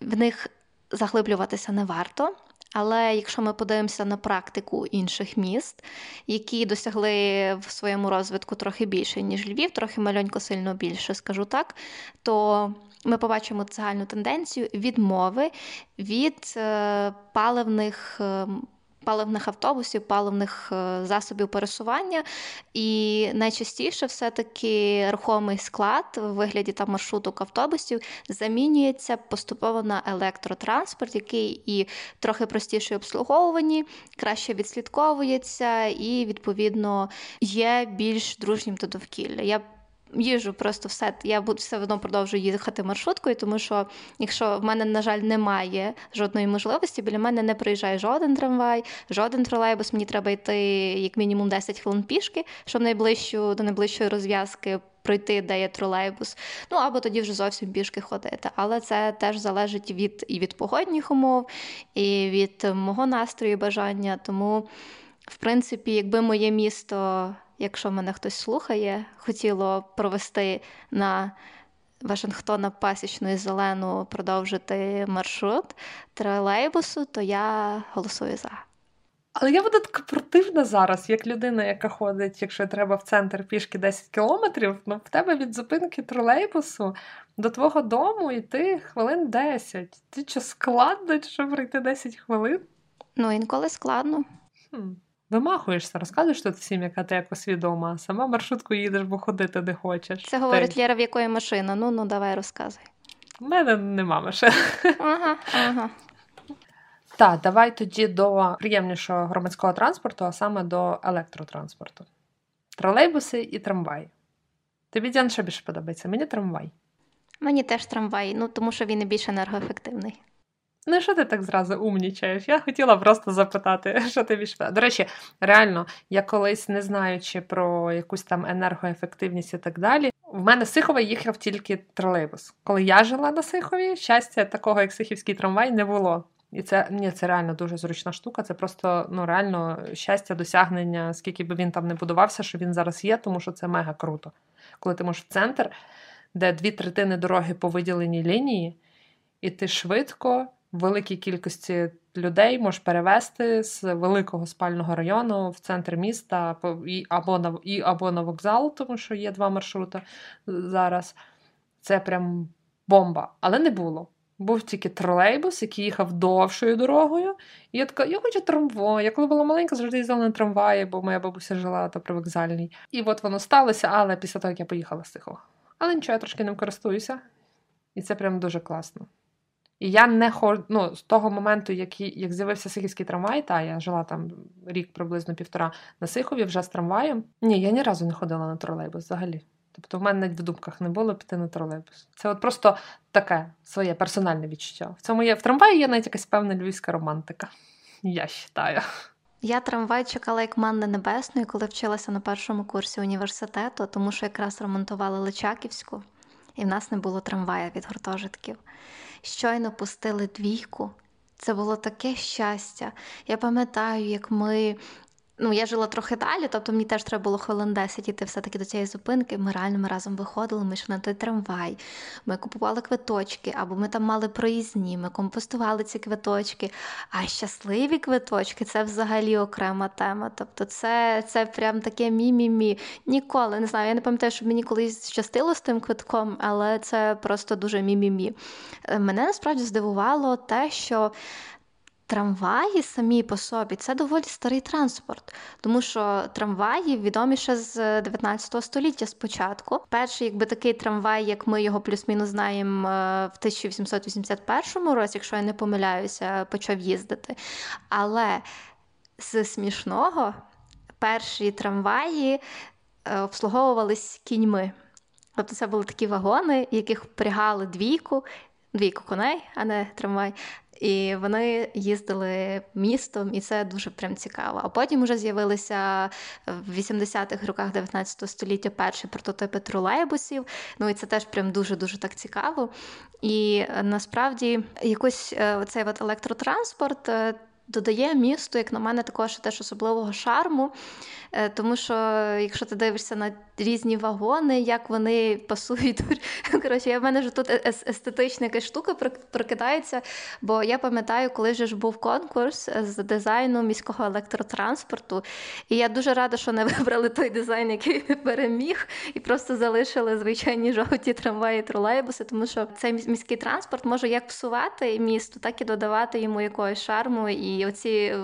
В них заглиблюватися не варто. Але якщо ми подивимося на практику інших міст, які досягли в своєму розвитку трохи більше, ніж Львів, трохи маленько сильно більше, скажу так, то ми побачимо загальну тенденцію відмови від е, паливних ем, паливних автобусів, паливних е, засобів пересування. І найчастіше все-таки рухомий склад в вигляді там маршруток автобусів замінюється поступово на електротранспорт, який і трохи простіше обслуговувані, краще відслідковується і, відповідно, є більш дружнім до довкілля. Я їжу просто все. Я буду все одно продовжую їхати маршруткою, тому що якщо в мене, на жаль, немає жодної можливості, біля мене не приїжджає жоден трамвай, жоден тролейбус. Мені треба йти як мінімум 10 хвилин пішки, щоб найближчу до найближчої розв'язки. Пройти, де є тролейбус, ну або тоді вже зовсім пішки ходити. Але це теж залежить від і від погодних умов, і від мого настрою, бажання. Тому, в принципі, якби моє місто якщо мене хтось слухає, хотіло провести на Вашингтона Пасічну і Зелену продовжити маршрут тролейбусу, то я голосую за. Але я буду така противна зараз, як людина, яка ходить, якщо треба в центр пішки 10 кілометрів, ну в тебе від зупинки тролейбусу до твого дому йти хвилин 10. Ти що складно, щоб пройти 10 хвилин? Ну, інколи складно. Хм. Вимахуєшся, розказуєш тут всім, яка ти якось відома, а сама маршрутку їдеш, бо ходити де хочеш. Це говорить Лєра, в якої машина. Ну ну давай розказуй. У мене нема машин. Ага, ага. Так, давай тоді до приємнішого громадського транспорту, а саме до електротранспорту. Тролейбуси і трамваї. Тобі Діан, що більше подобається? Мені трамвай. Мені теж трамвай, ну тому що він і більш енергоефективний. Ну, що ти так зразу умнічаєш? Я хотіла просто запитати, (laughs) що ти більш. До речі, реально, я колись не знаючи про якусь там енергоефективність і так далі. В мене Сихова їхав тільки тролейбус. Коли я жила на Сихові, щастя, такого як Сихівський трамвай не було. І це ні, це реально дуже зручна штука. Це просто ну реально щастя, досягнення, скільки би він там не будувався, що він зараз є, тому що це мега круто. Коли ти можеш в центр, де дві третини дороги по виділеній лінії, і ти швидко великій кількості людей можеш перевезти з великого спального району в центр міста і або на і або на вокзал, тому що є два маршрути зараз. Це прям бомба. Але не було. Був тільки тролейбус, який їхав довшою дорогою. І я така, я хочу трамвай. Я коли була маленька, завжди їздила на трамваї, бо моя бабуся жила та при вокзальній. І от воно сталося, але після того, як я поїхала з Тихого. Але нічого, я трошки ним користуюся. І це прям дуже класно. І я не ходжу, ну, з того моменту, як як з'явився Сихівський трамвай, та я жила там рік приблизно півтора на Сихові вже з трамваєм. Ні, я ні разу не ходила на тролейбус взагалі. Тобто в мене навіть в думках не було піти на тролейбус. Це от просто таке своє персональне відчуття. В цьому є в трамваї є навіть якась певна львівська романтика. Я вважаю. Я трамвай чекала як манни небесної, коли вчилася на першому курсі університету, тому що якраз ремонтували Личаківську, і в нас не було трамвая від гуртожитків. Щойно пустили двійку. Це було таке щастя. Я пам'ятаю, як ми Ну, я жила трохи далі, тобто мені теж треба було хвилин 10 іти все-таки до цієї зупинки. Ми реально ми разом виходили, ми йшли на той трамвай, ми купували квиточки, або ми там мали проїзні, ми компостували ці квиточки. А щасливі квиточки це взагалі окрема тема. Тобто, це це прям таке мі-мі-мі. Ніколи не знаю. Я не пам'ятаю, що мені колись щастило з тим квитком, але це просто дуже мі-мі-мі. Е, мене насправді здивувало те, що. Трамваї самі по собі це доволі старий транспорт, тому що трамваї відомі ще з 19 століття спочатку. Перший, якби такий трамвай, як ми його плюс-мінус знаємо, е, в 1881 році, якщо я не помиляюся, почав їздити. Але з смішного перші трамваї е, обслуговувались кіньми. Тобто це були такі вагони, яких впрягали двійку, двійку коней, а не трамвай. І вони їздили містом, і це дуже прям цікаво. А потім вже з'явилися в 80-х роках 19 століття перші прототипи тролейбусів. Ну і це теж прям дуже-дуже так цікаво. І е, насправді якось цей от електротранспорт. Е, додає місту, як на мене, також теж особливого шарму. Е, тому що, якщо ти дивишся на різні вагони, як вони пасують. (laughs) Коротше, я в мене ж тут естетична якась штука прокидається. Бо я пам'ятаю, коли ж був конкурс з дизайну міського електротранспорту. І я дуже рада, що не (laughs) вибрали той дизайн, який переміг, і просто залишили звичайні жовті трамваї, тролейбуси, тому що цей міський транспорт може як псувати місту, так і додавати йому якогось шарму. І оці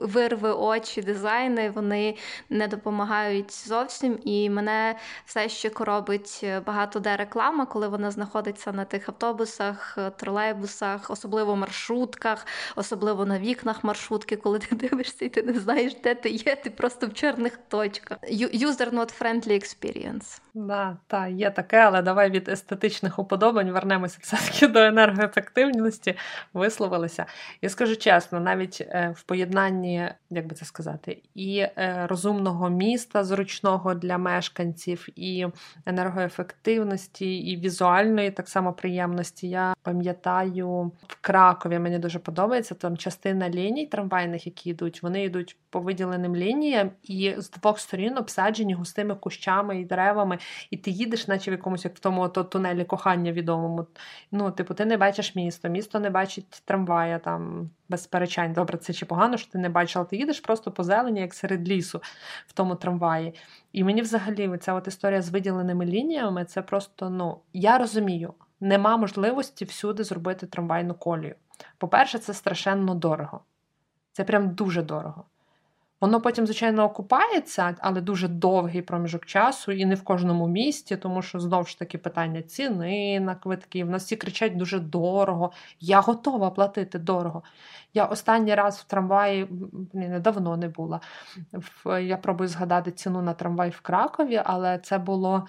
вирви очі, дизайни, вони не допомагають зовсім. І мене все ще коробить багато де реклама, коли вона знаходиться на тих автобусах, тролейбусах, особливо маршрутках, особливо на вікнах маршрутки, коли ти (laughs) дивишся і ти не знаєш, де ти є, ти просто в чорних точках. User not friendly experience. Да, та, є таке, але давай від естетичних уподобань вернемося все-таки до енергоефективності, висловилися. Я скажу чесно, навіть е, в поєднанні, як би це сказати, і е, розумного міста, зручного для мешканців, і енергоефективності, і візуальної так само приємності. Я пам'ятаю в Кракові, мені дуже подобається там частина ліній трамвайних, які йдуть, вони йдуть по виділеним лініям і з двох сторін обсаджені густими кущами і деревами і ти їдеш, наче в якомусь як в тому то, тунелі кохання відомому. Ну, типу, ти не бачиш місто, місто не бачить трамвая там без сперечань. Добре, це чи погано, що ти не бачиш, але ти їдеш просто по зелені, як серед лісу в тому трамваї. І мені взагалі ця от історія з виділеними лініями це просто, ну, я розумію, нема можливості всюди зробити трамвайну колію. По-перше, це страшенно дорого. Це прям дуже дорого. Воно потім, звичайно, окупається, але дуже довгий проміжок часу і не в кожному місті, тому що знову ж таки питання ціни на квитки. В нас всі кричать дуже дорого. Я готова платити дорого. Я останній раз в трамваї давно не була. Я пробую згадати ціну на трамвай в Кракові, але це було.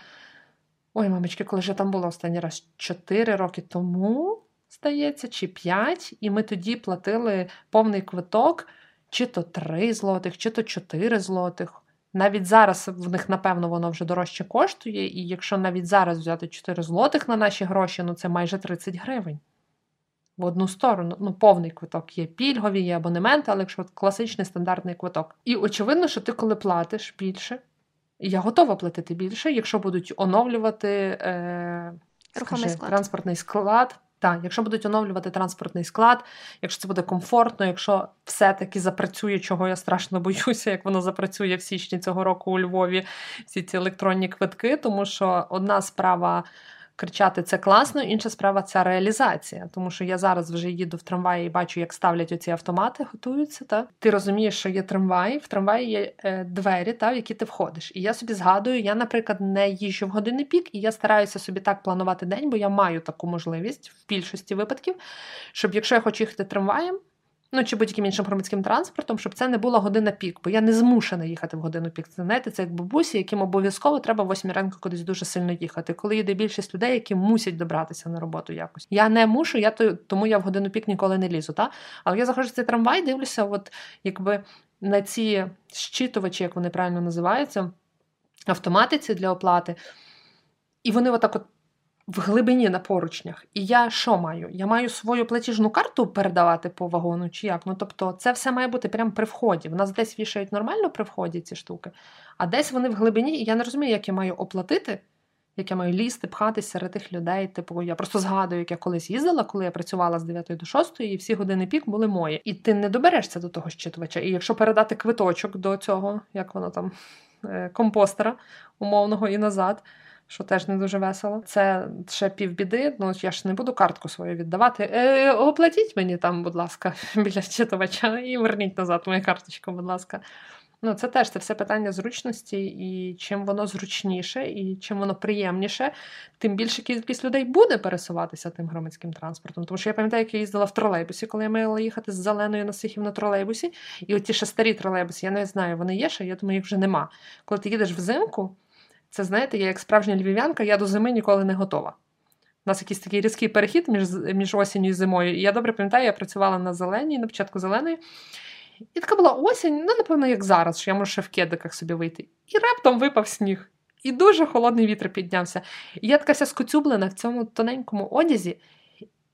Ой, мамочки, коли ж я там була останній раз 4 роки тому, здається, чи 5, і ми тоді платили повний квиток чи то 3 злотих, чи то 4 злотих. Навіть зараз в них, напевно, воно вже дорожче коштує, і якщо навіть зараз взяти 4 злотих на наші гроші, ну це майже 30 гривень. В одну сторону, ну, повний квиток є пільгові, є абонементи, але якщо класичний стандартний квиток. І очевидно, що ти, коли платиш більше, я готова платити більше, якщо будуть оновлювати е, скажи, склад. транспортний склад, так, якщо будуть оновлювати транспортний склад, якщо це буде комфортно, якщо все-таки запрацює, чого я страшно боюся, як воно запрацює в січні цього року у Львові, всі ці електронні квитки, тому що одна справа кричати це класно, інша справа це реалізація. Тому що я зараз вже їду в трамваї і бачу, як ставлять оці автомати, готуються. Та? Ти розумієш, що є трамвай, в трамваї є е, двері, та, в які ти входиш. І я собі згадую, я, наприклад, не їжджу в години пік, і я стараюся собі так планувати день, бо я маю таку можливість в більшості випадків, щоб якщо я хочу їхати трамваєм ну чи будь-яким іншим громадським транспортом, щоб це не була година пік, бо я не змушена їхати в годину пік. Це знаєте, це як бабусі, яким обов'язково треба в 8 ранку кудись дуже сильно їхати. Коли йде більшість людей, які мусять добратися на роботу якось. Я не мушу, я то тому я в годину пік ніколи не лізу. Та? Але я заходжу в цей трамвай, дивлюся, от якби на ці щитувачі, як вони правильно називаються, автоматиці для оплати. І вони отак от в глибині на поручнях. І я що маю? Я маю свою платіжну карту передавати по вагону чи як? Ну тобто, це все має бути прямо при вході. В нас десь вішають нормально при вході ці штуки, а десь вони в глибині, і я не розумію, як я маю оплатити. Як я маю лізти, пхатися серед тих людей. Типу, я просто згадую, як я колись їздила, коли я працювала з 9 до 6, і всі години пік були мої. І ти не доберешся до того щитувача. І якщо передати квиточок до цього, як воно там, е, компостера умовного і назад, що теж не дуже весело. Це ще півбіди. Ну я ж не буду картку свою віддавати. Е, Оплатіть мені там, будь ласка, (laughs) біля читувача і верніть назад мою карточку, будь ласка. Ну, це теж це все питання зручності, і чим воно зручніше, і чим воно приємніше, тим більше кількість людей буде пересуватися тим громадським транспортом. Тому що я пам'ятаю, як я їздила в тролейбусі, коли я мала їхати з зеленої на Сихів на тролейбусі. І оті ще старі тролейбуси, я не знаю, вони є ще, я думаю, їх вже нема. Коли ти їдеш взимку, це знаєте, я як справжня львів'янка, я до зими ніколи не готова. У нас якийсь такий різкий перехід між між осінню і зимою. І я добре пам'ятаю, я працювала на зеленій, на початку зеленої. І така була осінь, ну, напевно, як зараз, що я можу ще в кедиках собі вийти. І раптом випав сніг. І дуже холодний вітер піднявся. І я така вся скоцюблена в цьому тоненькому одязі.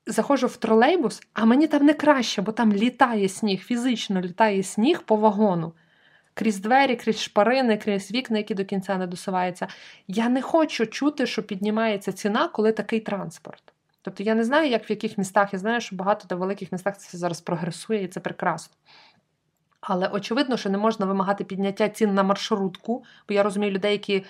Заходжу в тролейбус, а мені там не краще, бо там літає сніг, фізично літає сніг по вагону крізь двері, крізь шпарини, крізь вікна, які до кінця не досуваються. Я не хочу чути, що піднімається ціна, коли такий транспорт. Тобто я не знаю, як в яких містах, я знаю, що багато де великих містах це зараз прогресує, і це прекрасно. Але очевидно, що не можна вимагати підняття цін на маршрутку, бо я розумію людей, які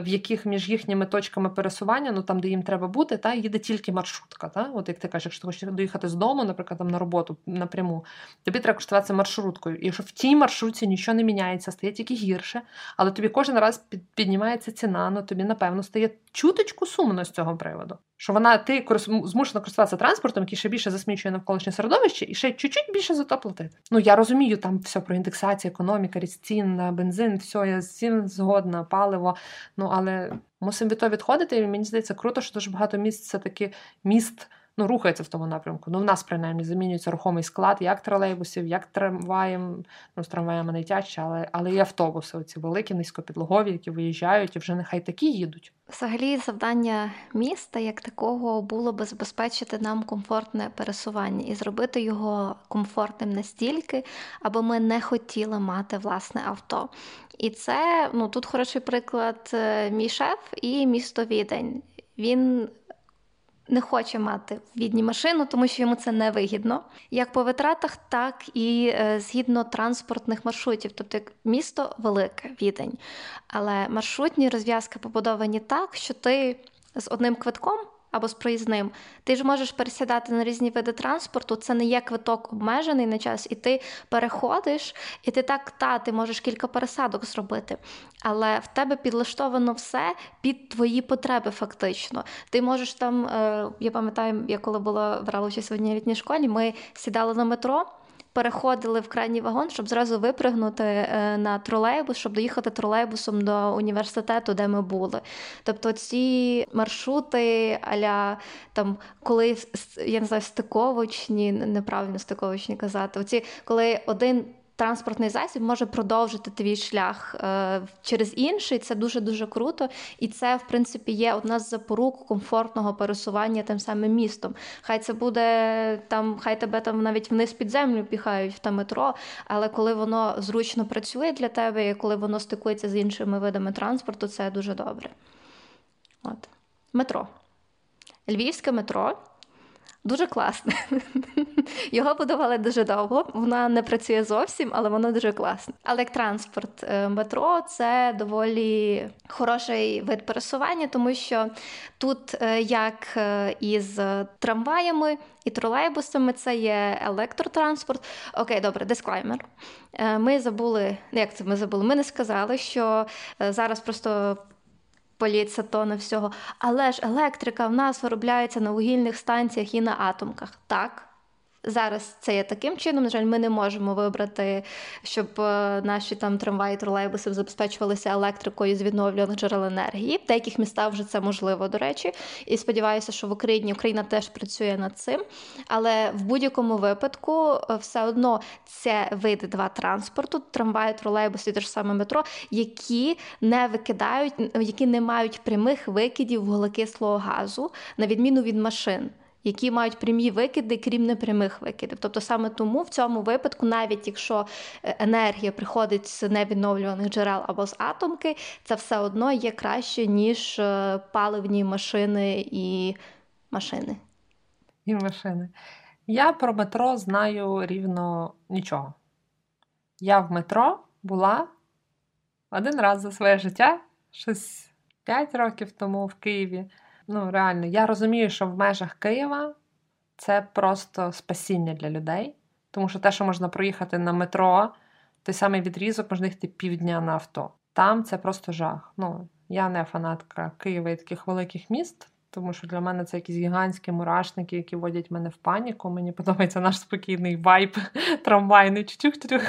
в яких між їхніми точками пересування, ну там, де їм треба бути, та їде тільки маршрутка. Та? От як ти кажеш, якщо ти хочеш доїхати з дому, наприклад, там на роботу напряму, тобі треба коштуватися маршруткою. І якщо в тій маршрутці нічого не міняється, стає тільки гірше, але тобі кожен раз піднімається ціна, ну тобі, напевно, стає чуточку сумно з цього приводу. Що вона ти змушена користуватися транспортом, який ще більше засмічує навколишнє середовище, і ще чуть-чуть більше за то платити. Ну я розумію, там все про індексацію, економіка, ріст цін на бензин, все, я з цим згодна, паливо. Ну але мусимо від того відходити. І мені здається, круто, що дуже багато місць це таки міст ну, рухається в тому напрямку. Ну, в нас, принаймні, замінюється рухомий склад, як тролейбусів, як трамваєм, ну, з трамваями не тяче, але але і автобуси, оці великі, низькопідлогові, які виїжджають, і вже нехай такі їдуть. Взагалі, завдання міста як такого було би забезпечити нам комфортне пересування і зробити його комфортним настільки, аби ми не хотіли мати власне авто. І це ну тут хороший приклад. Е, мій шеф і місто Відень. Він не хоче мати в відні машину, тому що йому це не вигідно, як по витратах, так і е, згідно транспортних маршрутів. Тобто місто велике відень. Але маршрутні розв'язки побудовані так, що ти з одним квитком або з проїзним, ти ж можеш пересідати на різні види транспорту. Це не є квиток обмежений на час, і ти переходиш, і ти так та ти можеш кілька пересадок зробити. Але в тебе підлаштовано все під твої потреби, фактично. Ти можеш там, е, я пам'ятаю, я коли була брала участь в одній літній школі, ми сідали на метро переходили в крайній вагон, щоб зразу випригнути е, на тролейбус, щоб доїхати тролейбусом до університету, де ми були. Тобто ці маршрути, аля там, коли я не знаю, стиковочні, неправильно стиковочні казати, оці коли один транспортний засіб може продовжити твій шлях е, через інший. Це дуже дуже круто, і це, в принципі, є одна з запорук комфортного пересування тим самим містом. Хай це буде там, хай тебе там навіть вниз під землю піхають в та метро, але коли воно зручно працює для тебе, і коли воно стикується з іншими видами транспорту, це дуже добре. От. Метро. Львівське метро. Дуже класне. (laughs) Його будували дуже довго. Вона не працює зовсім, але воно дуже класне. Але як транспорт е, метро це доволі хороший вид пересування, тому що тут, е, як е, із трамваями і тролейбусами, це є електротранспорт. Окей, добре, дисклаймер. Ми забули, як це ми забули? Ми не сказали, що зараз просто політься тонна всього. Але ж електрика в нас виробляється на вугільних станціях і на атомках. Так, Зараз це є таким чином. На жаль, ми не можемо вибрати, щоб е, наші там трамваї, тролейбуси забезпечувалися електрикою з відновлюваних джерел енергії. В деяких містах вже це можливо, до речі. І сподіваюся, що в Україні Україна теж працює над цим. Але в будь-якому випадку е, все одно це види два транспорту, трамваї, тролейбуси і те ж саме метро, які не викидають, які не мають прямих викидів вуглекислого газу, на відміну від машин які мають прямі викиди, крім непрямих викидів. Тобто саме тому в цьому випадку, навіть якщо е, енергія приходить з невідновлюваних джерел або з атомки, це все одно є краще, ніж е, паливні машини і машини. І машини. Я про метро знаю рівно нічого. Я в метро була один раз за своє життя, щось 5 років тому в Києві. Ну, реально, я розумію, що в межах Києва це просто спасіння для людей, тому що те, що можна проїхати на метро, той самий відрізок можна їхати півдня на авто. Там це просто жах. Ну, я не фанатка Києва і таких великих міст, тому що для мене це якісь гігантські мурашники, які вводять мене в паніку. Мені (laughs) подобається наш спокійний вайб, (laughs) трамвайний чуть-чуть.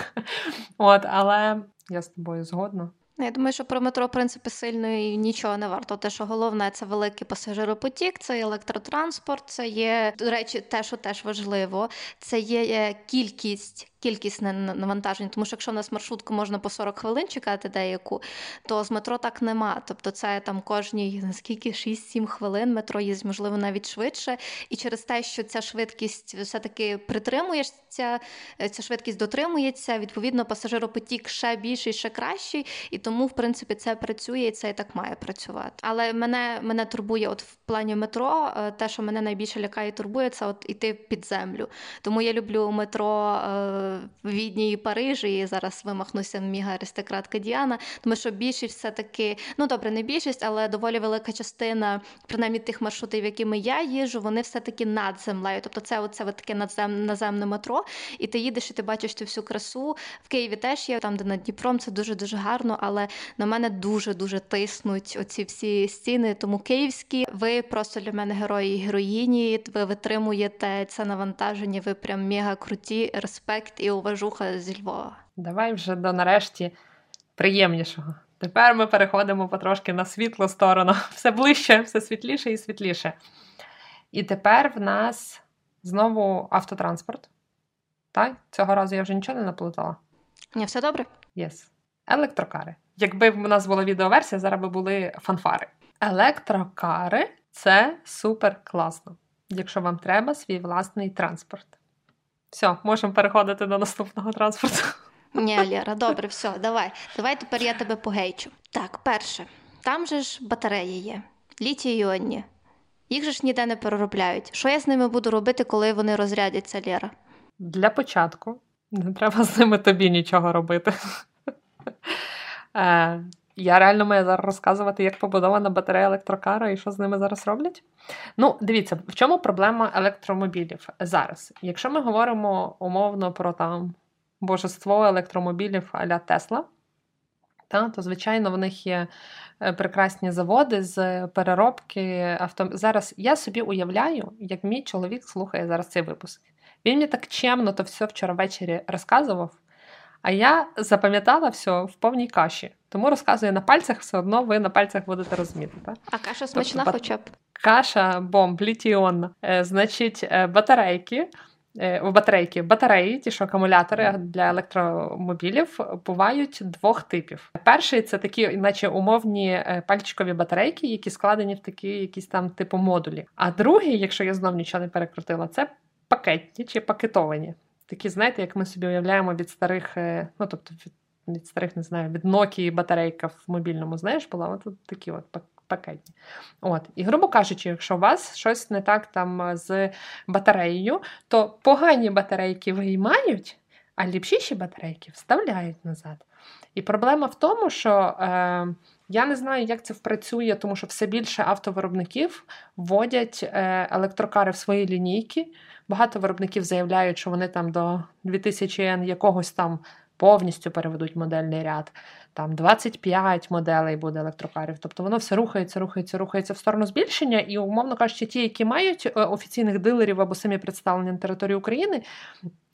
От, але я з тобою згодна. Я думаю, що про метро, в принципі, сильно і нічого не варто. Те, що головне, це великий пасажиропотік, це електротранспорт, це є, до речі, те, що теж важливо, це є кількість кількісне навантаження, тому що якщо у нас маршрутку можна по 40 хвилин чекати деяку, то з метро так нема. Тобто це там кожні наскільки 6-7 хвилин метро їздить, можливо, навіть швидше. І через те, що ця швидкість все-таки притримуєшся, е, ця швидкість дотримується, відповідно, пасажиропотік ще більший, ще кращий, і тому, в принципі, це працює і це і так має працювати. Але мене мене турбує, от в плані метро, е, те, що мене найбільше лякає, і турбує, це от іти під землю. Тому я люблю метро. Е, в Відні і Парижі, і зараз вимахнуся міга аристократка Діана, тому що більшість все-таки, ну добре, не більшість, але доволі велика частина, принаймні тих маршрутів, якими я їжу, вони все-таки над землею. Тобто це оце таке надзем, наземне метро, і ти їдеш, і ти бачиш цю всю красу. В Києві теж є, там, де над Дніпром, це дуже-дуже гарно, але на мене дуже-дуже тиснуть оці всі стіни. Тому київські, ви просто для мене герої і героїні, ви витримуєте це навантаження, ви прям мега круті, респект і уважуха зі Львова. Давай вже до нарешті приємнішого. Тепер ми переходимо потрошки на світлу сторону. (laughs) Все ближче, все світліше і світліше. І тепер в нас знову автотранспорт. Так? Цього разу я вже нічого не наплутала. Ні, все добре? Yes. Електрокари. Якби в нас була відеоверсія, зараз би були фанфари. Електрокари це супер класно, якщо вам треба свій власний транспорт. Все, можемо переходити до наступного транспорту. Ні, Лєра, (laughs) добре, все, давай. Давай тепер я тебе погейчу. Так, перше, там же ж батареї є, літій іонні. Їх же ж ніде не переробляють. Що я з ними буду робити, коли вони розрядяться, Лєра? Для початку не треба з ними тобі нічого робити. Е, я реально маю зараз розказувати, як побудована батарея електрокара і що з ними зараз роблять. Ну, дивіться, в чому проблема електромобілів зараз? Якщо ми говоримо умовно про там божество електромобілів а-ля Тесла, та, то, звичайно, в них є е, прекрасні заводи з переробки авто. Зараз я собі уявляю, як мій чоловік слухає зараз цей випуск. Він мені так чемно то все вчора ввечері розказував. А я запам'ятала все в повній каші. Тому розказую на пальцях, все одно ви на пальцях будете розуміти. Так? А каша смачна тобто, хоча б. Каша бомб, літіонна. Е, значить, е, батарейки. Е, в батарейки батареї, ті що акумулятори для електромобілів, бувають двох типів. Перший це такі, наче умовні пальчикові батарейки, які складені в такі якісь там типу модулі. А другий, якщо я знов нічого не перекрутила, це пакетні чи пакетовані. Такі, знаєте, як ми собі уявляємо від старих, е, ну тобто від, від старих, не знаю, від Nokia батарейка в мобільному, знаєш, була от такі от пакетні. От. І, грубо кажучи, якщо у вас щось не так там з батареєю, то погані батарейки виймають, а ліпшіші батарейки вставляють назад. І проблема в тому, що е, я не знаю, як це впрацює, тому що все більше автовиробників вводять е, електрокари в свої лінійки. Багато виробників заявляють, що вони там до 2000 N якогось там повністю переведуть модельний ряд. Там 25 моделей буде електрокарів. Тобто воно все рухається, рухається, рухається в сторону збільшення. І, умовно кажучи, ті, які мають е, офіційних дилерів або самі представлені на території України,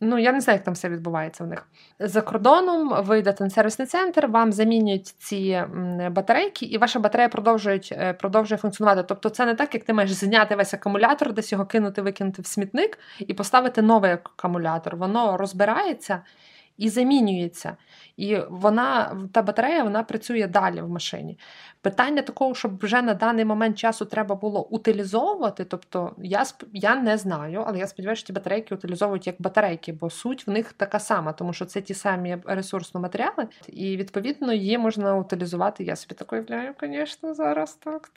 Ну, я не знаю, як там все відбувається в них. За кордоном ви йдете на сервісний центр, вам замінюють ці батарейки, і ваша батарея продовжує, продовжує функціонувати. Тобто, це не так, як ти маєш зняти весь акумулятор, десь його кинути, викинути в смітник і поставити новий акумулятор. Воно розбирається і замінюється. І вона, та батарея вона працює далі в машині. Питання такого, щоб вже на даний момент часу треба було утилізовувати. Тобто, я я не знаю, але я сподіваюся, що ті батарейки утилізовують як батарейки, бо суть в них така сама, тому що це ті самі ресурсні матеріали, і відповідно її можна утилізувати. Я собі так уявляю, звісно, зараз так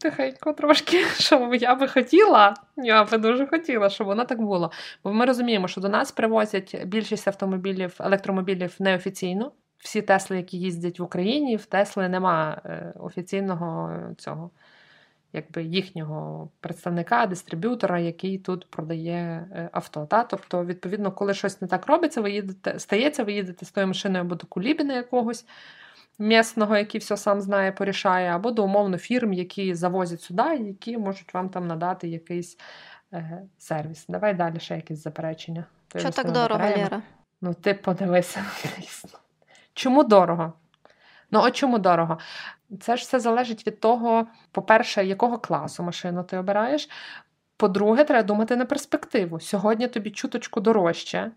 тихенько трошки, (laughs) що я би хотіла. Я би дуже хотіла, щоб воно так було. Бо ми розуміємо, що до нас привозять більшість автомобілів, електромобілів неофіційно всі Тесли, які їздять в Україні, в Тесли нема е, офіційного цього, якби їхнього представника, дистриб'ютора, який тут продає е, авто. Та? Тобто, відповідно, коли щось не так робиться, ви їдете, стається, ви їдете з тою машиною або до кулібіна якогось. Місного, який все сам знає, порішає, або до умовно фірм, які завозять сюди, які можуть вам там надати якийсь е, сервіс. Давай далі ще якісь заперечення. Що так дорого, Лєра? Ну, ти подивися, (laughs) звісно. Чому дорого? Ну, от чому дорого? Це ж все залежить від того, по-перше, якого класу машину ти обираєш. По-друге, треба думати на перспективу. Сьогодні тобі чуточку дорожче,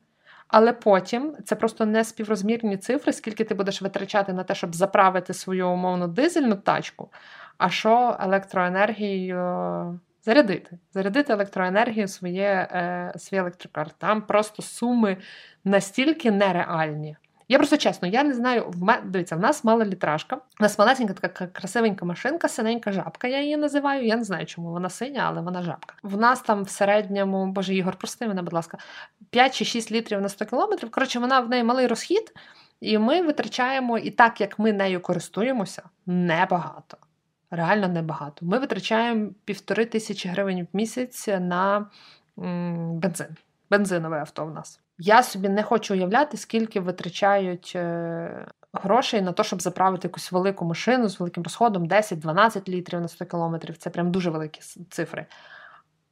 але потім це просто не співрозмірні цифри, скільки ти будеш витрачати на те, щоб заправити свою умовну дизельну тачку, а що електроенергією зарядити. Зарядити електроенергію своє, е, свій електрокар. Там просто суми настільки нереальні. Я просто чесно, я не знаю, в мене дивіться, в нас мала літражка, у нас малесенька така красивенька машинка, синенька жабка. Я її називаю. Я не знаю, чому вона синя, але вона жабка. В нас там в середньому, боже, Ігор, прости мене, будь ласка, 5 чи 6 літрів на 100 кілометрів. Коротше, вона в неї малий розхід, і ми витрачаємо, і так як ми нею користуємося, небагато. Реально небагато. Ми витрачаємо півтори тисячі гривень в місяць на м, бензин. Бензинове авто в нас. Я собі не хочу уявляти, скільки витрачають е, грошей на те, щоб заправити якусь велику машину з великим розходом 10-12 літрів на 100 кілометрів. Це прям дуже великі цифри.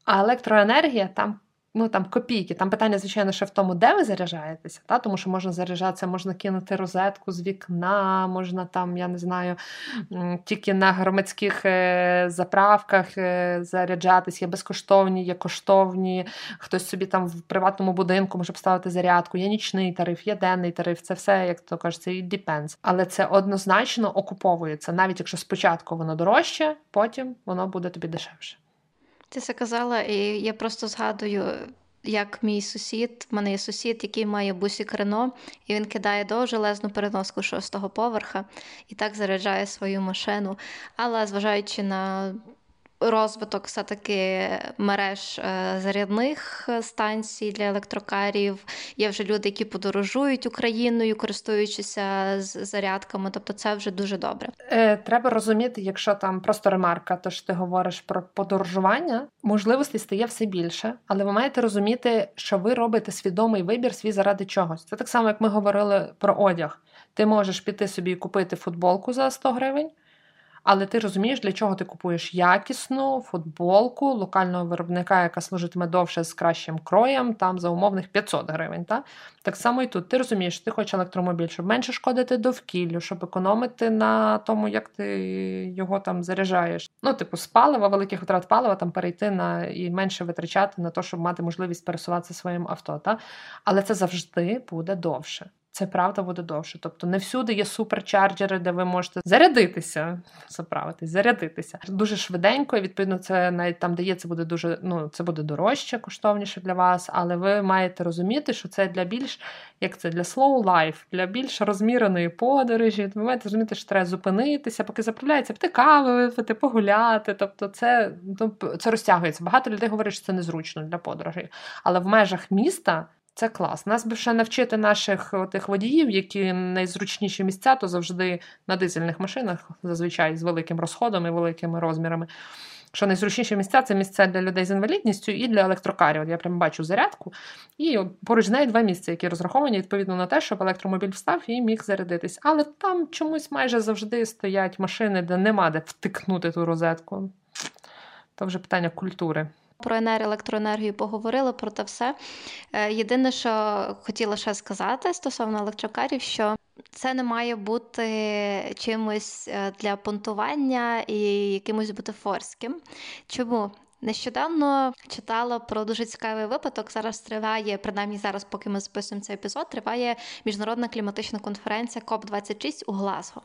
А електроенергія там ну там копійки. Там питання, звичайно, ще в тому, де ви заряджаєтеся, та? тому що можна заряджатися, можна кинути розетку з вікна, можна там, я не знаю, тільки на громадських е, заправках е, заряджатись, є безкоштовні, є коштовні. Хтось собі там в приватному будинку може поставити зарядку, є нічний тариф, є денний тариф. Це все, як то кажуть, це depends. Але це однозначно окуповується, навіть якщо спочатку воно дорожче, потім воно буде тобі дешевше. Ти це казала, і я просто згадую, як мій сусід, в мене є сусід, який має бусік Рено, і він кидає до железну переноску шостого поверха і так заряджає свою машину. Але зважаючи на розвиток все-таки мереж е, зарядних е, станцій для електрокарів. Є вже люди, які подорожують Україною, користуючися зарядками. Тобто, це вже дуже добре. Е, треба розуміти, якщо там просто ремарка, то ж ти говориш про подорожування, можливостей стає все більше, але ви маєте розуміти, що ви робите свідомий вибір свій заради чогось. Це так само, як ми говорили про одяг. Ти можеш піти собі і купити футболку за 100 гривень. Але ти розумієш, для чого ти купуєш якісну футболку локального виробника, яка служитиме довше з кращим кроєм, там за умовних 500 гривень. Та? Так само і тут ти розумієш, що ти хочеш електромобіль, щоб менше шкодити довкіллю, щоб економити на тому, як ти його там заряджаєш. Ну, типу, з палива, великих витрат палива там перейти на і менше витрачати на те, щоб мати можливість пересуватися своїм авто. Та? Але це завжди буде довше це правда буде довше. Тобто не всюди є суперчарджери, де ви можете зарядитися, заправитись, зарядитися дуже швиденько. і Відповідно, це навіть там, де є, це буде дуже ну це буде дорожче, коштовніше для вас, але ви маєте розуміти, що це для більш як це для slow life, для більш розміреної подорожі. Ви маєте розуміти, що треба зупинитися, поки заправляється, пити кави, випити, погуляти. Тобто, це ну, це розтягується. Багато людей говорять, що це незручно для подорожей, але в межах міста. Це клас. Нас би ще навчити наших тих водіїв, які найзручніші місця, то завжди на дизельних машинах, зазвичай з великим розходом і великими розмірами. що найзручніші місця це місця для людей з інвалідністю і для електрокарів. Я прям бачу зарядку, і поруч з нею два місця, які розраховані відповідно на те, щоб електромобіль встав і міг зарядитись. Але там чомусь майже завжди стоять машини, де нема де втикнути ту розетку. То вже питання культури. Про енергію, електроенергію поговорили про те все. Е, єдине, що хотіла ще сказати стосовно електрокарів, що це не має бути чимось е, для понтування і якимось бутафорським. Чому? Нещодавно читала про дуже цікавий випадок. Зараз триває, принаймні зараз, поки ми записуємо цей епізод, триває міжнародна кліматична конференція КОП 26 у Глазго.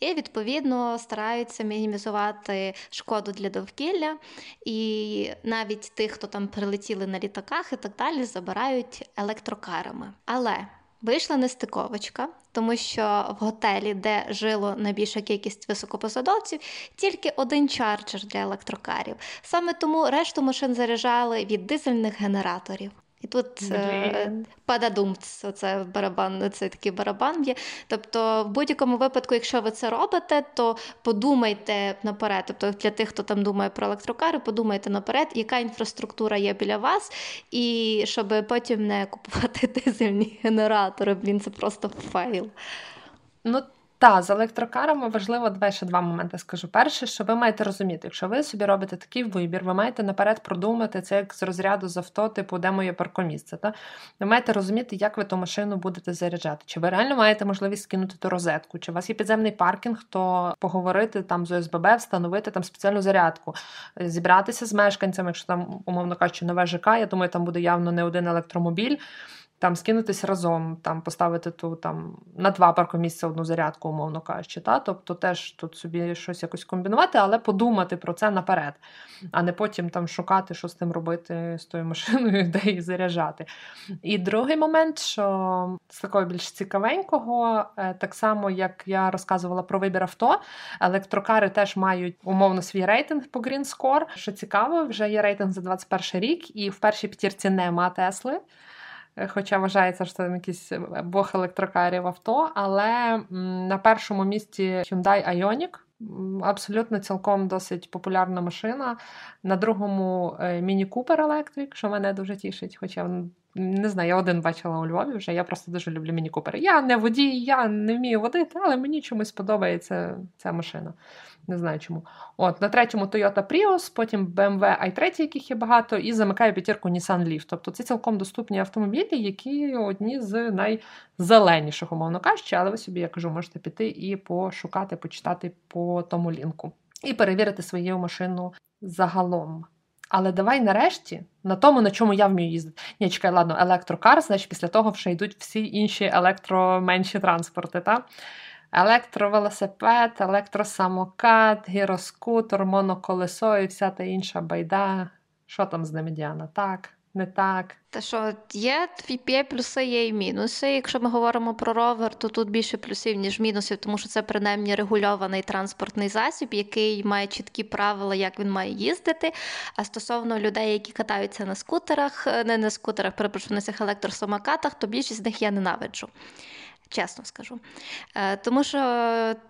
І відповідно стараються мінімізувати шкоду для довкілля, і навіть тих, хто там прилетіли на літаках і так далі, забирають електрокарами. Але Вийшла нестиковочка, тому що в готелі, де жило найбільша кількість високопосадовців, тільки один чарджер для електрокарів. Саме тому решту машин заряджали від дизельних генераторів. І тут е, пададумц, це барабан, це такий барабан є. Тобто, в будь-якому випадку, якщо ви це робите, то подумайте наперед. Тобто для тих, хто там думає про електрокари, подумайте наперед, яка інфраструктура є біля вас, і щоб потім не купувати (laughs) дизельні генератори. Він це просто fail. Ну, та, з електрокарами важливо давай ще два моменти скажу. Перше, що ви маєте розуміти, якщо ви собі робите такий вибір, ви маєте наперед продумати це як з розряду з авто, типу, де моє паркомісце. Та? Ви маєте розуміти, як ви ту машину будете заряджати. Чи ви реально маєте можливість скинути ту розетку, чи у вас є підземний паркінг, то поговорити там з ОСББ, встановити там спеціальну зарядку, зібратися з мешканцями, якщо там, умовно кажучи, нове ЖК, я думаю, там буде явно не один електромобіль там скинутися разом, там поставити ту там на два паркомісця одну зарядку, умовно кажучи. Та? Тобто теж тут собі щось якось комбінувати, але подумати про це наперед, а не потім там шукати, що з тим робити з тою машиною, (laughs) де її заряджати. І другий момент, що з такого більш цікавенького, е, так само як я розказувала про вибір авто, електрокари теж мають умовно свій рейтинг по Green Score. Що цікаво, вже є рейтинг за 21 рік, і в першій п'ятірці нема Тесли. Е, хоча вважається, що там якийсь е, бог електрокарів авто. Але на першому місці Hyundai Ioniq. Абсолютно цілком досить популярна машина. На другому е, Міні Купер Electric, що мене дуже тішить. Хоча не знаю, я один бачила у Львові вже. Я просто дуже люблю Міні Купер. Я не водій, я не вмію водити, але мені чомусь подобається ця машина. Не знаю чому. От, На третьому Toyota Prius, потім BMW i3, яких є багато, і замикає п'ятірку Nissan Leaf. Тобто це цілком доступні автомобілі, які одні з найзеленіших, умовно кажучи, але ви собі, я кажу, можете піти і пошукати, почитати по тому лінку. І перевірити свою машину загалом. Але давай нарешті на тому, на чому я вмію їздити. Ні, чекай, ладно, електрокар, значить після того вже йдуть всі інші електроменші транспорти. Та? електровелосипед, електросамокат, гіроскутер, моноколесо і вся та інша байда. Що там з ними, Діана? Так, не так. Та що є є плюси, є і мінуси. Якщо ми говоримо про ровер, то тут більше плюсів, ніж мінусів, тому що це принаймні регульований транспортний засіб, який має чіткі правила, як він має їздити. А стосовно людей, які катаються на скутерах, не на скутерах, перепрошую, на цих електросамокатах, то більшість з них я ненавиджу чесно скажу. Е, тому що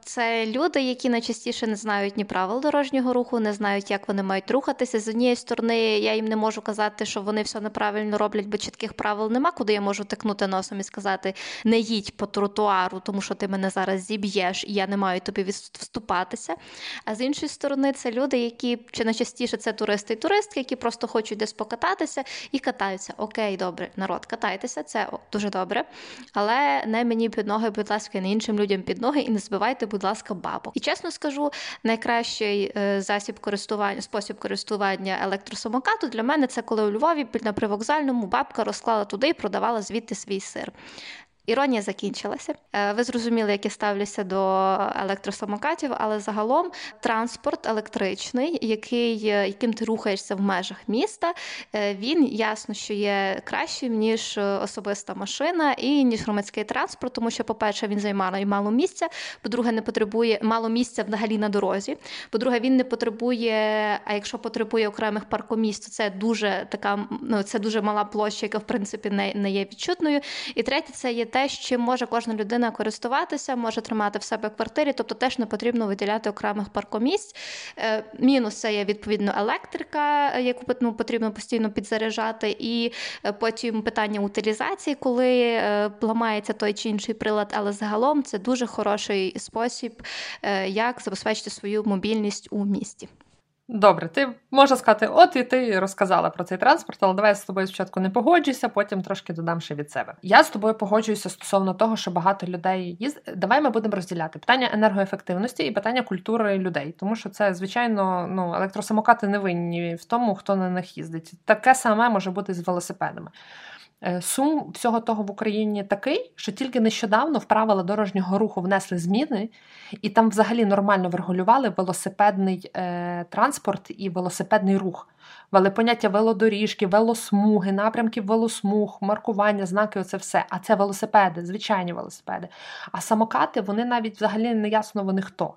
це люди, які найчастіше не знають ні правил дорожнього руху, не знають, як вони мають рухатися. З однієї сторони, я їм не можу казати, що вони все неправильно роблять, бо чітких правил нема, куди я можу тикнути носом і сказати: не їдь по тротуару, тому що ти мене зараз зіб'єш, і я не маю тобі вступатися. А з іншої сторони, це люди, які чи найчастіше це туристи і туристки, які просто хочуть десь покататися і катаються. Окей, добре, народ, катайтеся, це дуже добре, але не мені під ноги, будь ласка, не іншим людям під ноги, і не збивайте, будь ласка, бабу. І чесно скажу, найкращий е, засіб користування, спосіб користування електросамокату для мене це коли у Львові на привокзальному бабка розклала туди і продавала звідти свій сир. Іронія закінчилася. Е, ви зрозуміли, як я ставлюся до електросамокатів, але загалом транспорт електричний, який, е, яким ти рухаєшся в межах міста, е, він ясно, що є кращим ніж особиста машина і ніж громадський транспорт, тому що, по-перше, він займає мало місця. По-друге, не потребує мало місця взагалі на дорозі. По-друге, він не потребує. А якщо потребує окремих паркомісць, то це дуже така, ну це дуже мала площа, яка в принципі не, не є відчутною. І третє, це є те те, чим може кожна людина користуватися, може тримати в себе квартирі, тобто теж не потрібно виділяти окремих паркомісць. Е, мінус це є відповідно електрика, яку ну, потрібно постійно підзаряджати, і е, потім питання утилізації, коли ламається той чи інший прилад, але загалом це дуже хороший спосіб, як забезпечити свою мобільність у місті. Добре, ти можна сказати, от і ти розказала про цей транспорт, але давай я з тобою спочатку не погоджуюся, потім трошки додам ще від себе. Я з тобою погоджуюся стосовно того, що багато людей їздить. Давай ми будемо розділяти питання енергоефективності і питання культури людей, тому що це, звичайно, ну електросамокати не винні в тому, хто на них їздить. Таке саме може бути з велосипедами. Е, сум всього того в Україні такий, що тільки нещодавно в правила дорожнього руху внесли зміни, і там взагалі нормально врегулювали велосипедний е, транспорт і велосипедний рух. Вели поняття велодоріжки, велосмуги, напрямків велосмуг, маркування, знаки оце все. А це велосипеди, звичайні велосипеди. А самокати вони навіть взагалі не ясно вони хто.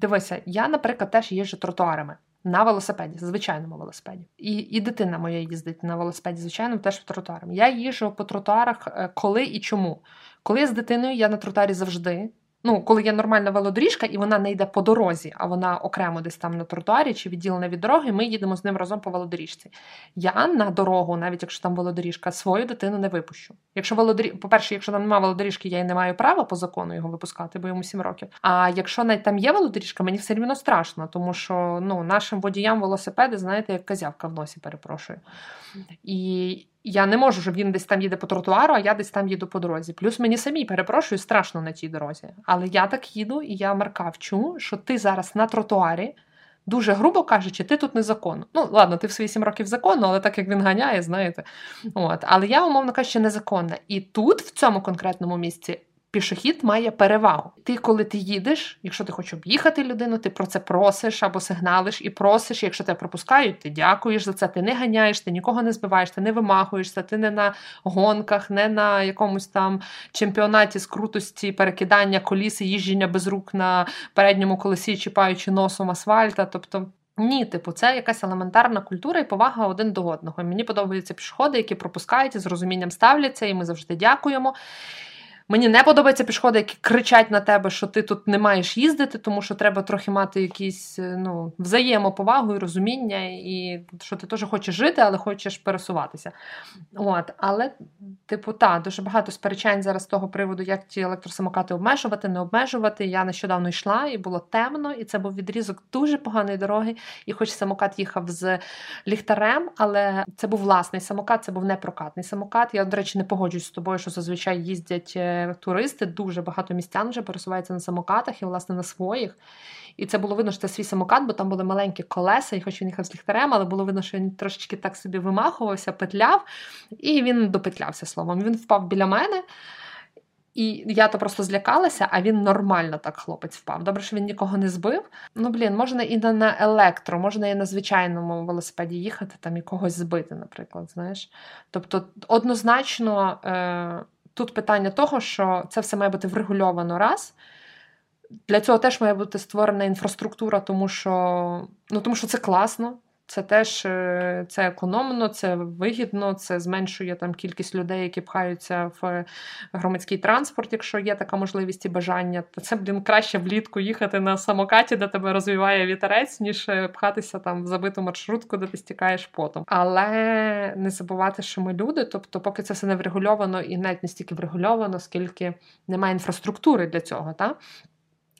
Дивися, я, наприклад, теж їжджу тротуарами. На велосипеді, звичайному велосипеді. І і дитина моя їздить на велосипеді, звичайно, теж по тротуарам. Я їжджу по тротуарах е, коли і чому. Коли я з дитиною, я на тротуарі завжди. Ну, коли є нормальна велодоріжка, і вона не йде по дорозі, а вона окремо десь там на тротуарі чи відділена від дороги, ми їдемо з ним разом по велодоріжці. Я на дорогу, навіть якщо там велодоріжка, свою дитину не випущу. Якщо велодоріж... по-перше, якщо там немає велодоріжки, я й не маю права по закону його випускати, бо йому 7 років. А якщо навіть там є велодоріжка, мені все рівно страшно, тому що ну, нашим водіям велосипеди, знаєте, як козявка в носі, перепрошую. І я не можу, щоб він десь там їде по тротуару, а я десь там їду по дорозі. Плюс мені самі перепрошую, страшно на тій дорозі. Але я так їду, і я Марка вчу, що ти зараз на тротуарі. Дуже грубо кажучи, ти тут незаконно. Ну, ладно, ти в свої сім років законно, але так як він ганяє, знаєте. От. Але я, умовно кажучи, незаконна. І тут, в цьому конкретному місці, пішохід має перевагу. Ти, коли ти їдеш, якщо ти хочеш об'їхати людину, ти про це просиш або сигналиш і просиш. Якщо тебе пропускають, ти дякуєш за це. Ти не ганяєш, ти нікого не збиваєш, ти не вимахуєшся, ти не на гонках, не на якомусь там чемпіонаті з крутості, перекидання коліс і їждження без рук на передньому колесі, чіпаючи носом асфальта. Тобто. Ні, типу, це якась елементарна культура і повага один до одного. Мені подобаються пішоходи, які пропускають і з розумінням ставляться, і ми завжди дякуємо. Мені не подобаються пішоходи, які кричать на тебе, що ти тут не маєш їздити, тому що треба трохи мати якісь е, ну, взаємоповагу і розуміння, і що ти теж хочеш жити, але хочеш пересуватися. От, Але, типу, так, дуже багато сперечань зараз з того приводу, як ті електросамокати обмежувати, не обмежувати. Я нещодавно йшла і було темно, і це був відрізок дуже поганої дороги. І хоч самокат їхав з ліхтарем, але це був власний самокат, це був не прокатний самокат. Я, до речі, не погоджуюсь з тобою, що зазвичай їздять. Туристи, дуже багато містян вже пересуваються на самокатах і, власне, на своїх. І це було видно, що це свій самокат, бо там були маленькі колеса, і хоч він їхав з ліхтарем, але було видно, що він трошечки так собі вимахувався, петляв, і він допетлявся словом. Він впав біля мене. І я то просто злякалася, а він нормально так хлопець впав. Добре, що він нікого не збив. Ну, блін, можна і на електро, можна і на звичайному велосипеді їхати, там і когось збити, наприклад. знаєш. Тобто, однозначно. Е- тут питання того, що це все має бути врегульовано раз. Для цього теж має бути створена інфраструктура, тому що ну, тому що це класно. Це теж е, це економно, це вигідно, це зменшує там кількість людей, які пхаються в громадський транспорт, якщо є така можливість і бажання. Це блін краще влітку їхати на самокаті, де тебе розвиває вітерець, ніж е, пхатися там в забиту маршрутку, де ти стікаєш потом. Але не забувати, що ми люди. Тобто, поки це все не врегульовано і навіть не стільки врегульовано, скільки немає інфраструктури для цього. Та?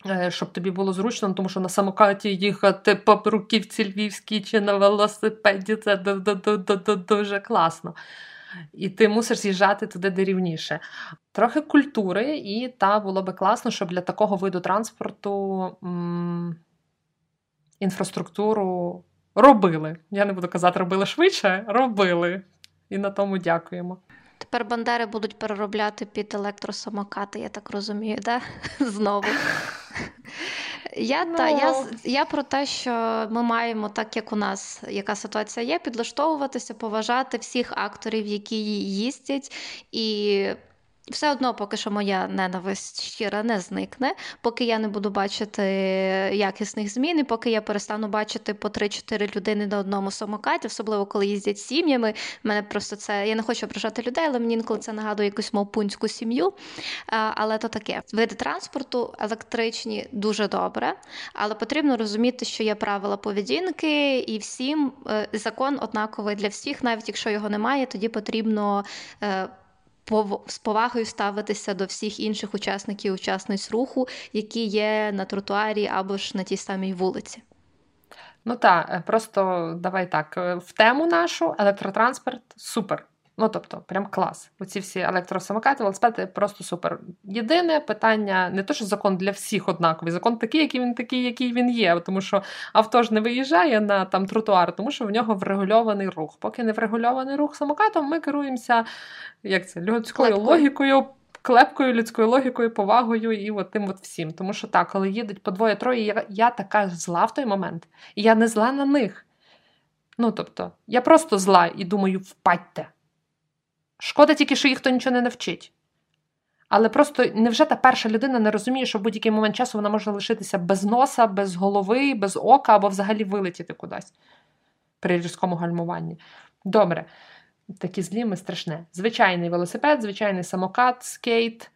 Е, щоб тобі було зручно, тому що на самокаті їхати по руківці львівській чи на велосипеді це дуже класно. І ти мусиш з'їжджати туди, де рівніше. Трохи культури, і та було би класно, щоб для такого виду транспорту м- інфраструктуру робили. Я не буду казати, робили швидше, робили. І на тому дякуємо. Тепер бандери будуть переробляти під електросамокати, я так розумію, да? (laughs) Знову. Я ну... та, я, я про те, що ми маємо, так як у нас яка ситуація є, підлаштовуватися, поважати всіх акторів, які їздять, і все одно, поки що моя ненависть щира не зникне, поки я не буду бачити якісних змін, і поки я перестану бачити по 3-4 людини на одному самокаті, особливо коли їздять сім'ями. Мене просто це я не хочу ображати людей, але мені інколи це нагадує якусь мовпунську сім'ю. Але то таке види транспорту електричні дуже добре, але потрібно розуміти, що є правила поведінки, і всім е, закон однаковий для всіх, навіть якщо його немає, тоді потрібно. З повагою ставитися до всіх інших учасників учасниць руху, які є на тротуарі або ж на тій самій вулиці. Ну так, е, просто давай так. Е, в тему нашу електротранспорт супер. Ну, тобто, прям клас. Оці всі електросамокати, велосипеди просто супер. Єдине питання не то, що закон для всіх однаковий, закон такий, який він такий, який він є. Тому що авто ж не виїжджає на там тротуар, тому що в нього врегульований рух. Поки не врегульований рух самокатом, ми керуємося як це, людською Клепкою. логікою. Клепкою, людською логікою, повагою і от тим от всім. Тому що так, коли їдуть по двоє-троє, я, я така зла в той момент, і я не зла на них. Ну тобто, я просто зла і думаю, впадьте. Шкода тільки, що їх хто нічого не навчить. Але просто невже та перша людина не розуміє, що в будь-який момент часу вона може лишитися без носа, без голови, без ока або взагалі вилетіти кудись при різкому гальмуванні. Добре, такі злі ми страшне. Звичайний велосипед, звичайний самокат, скейт,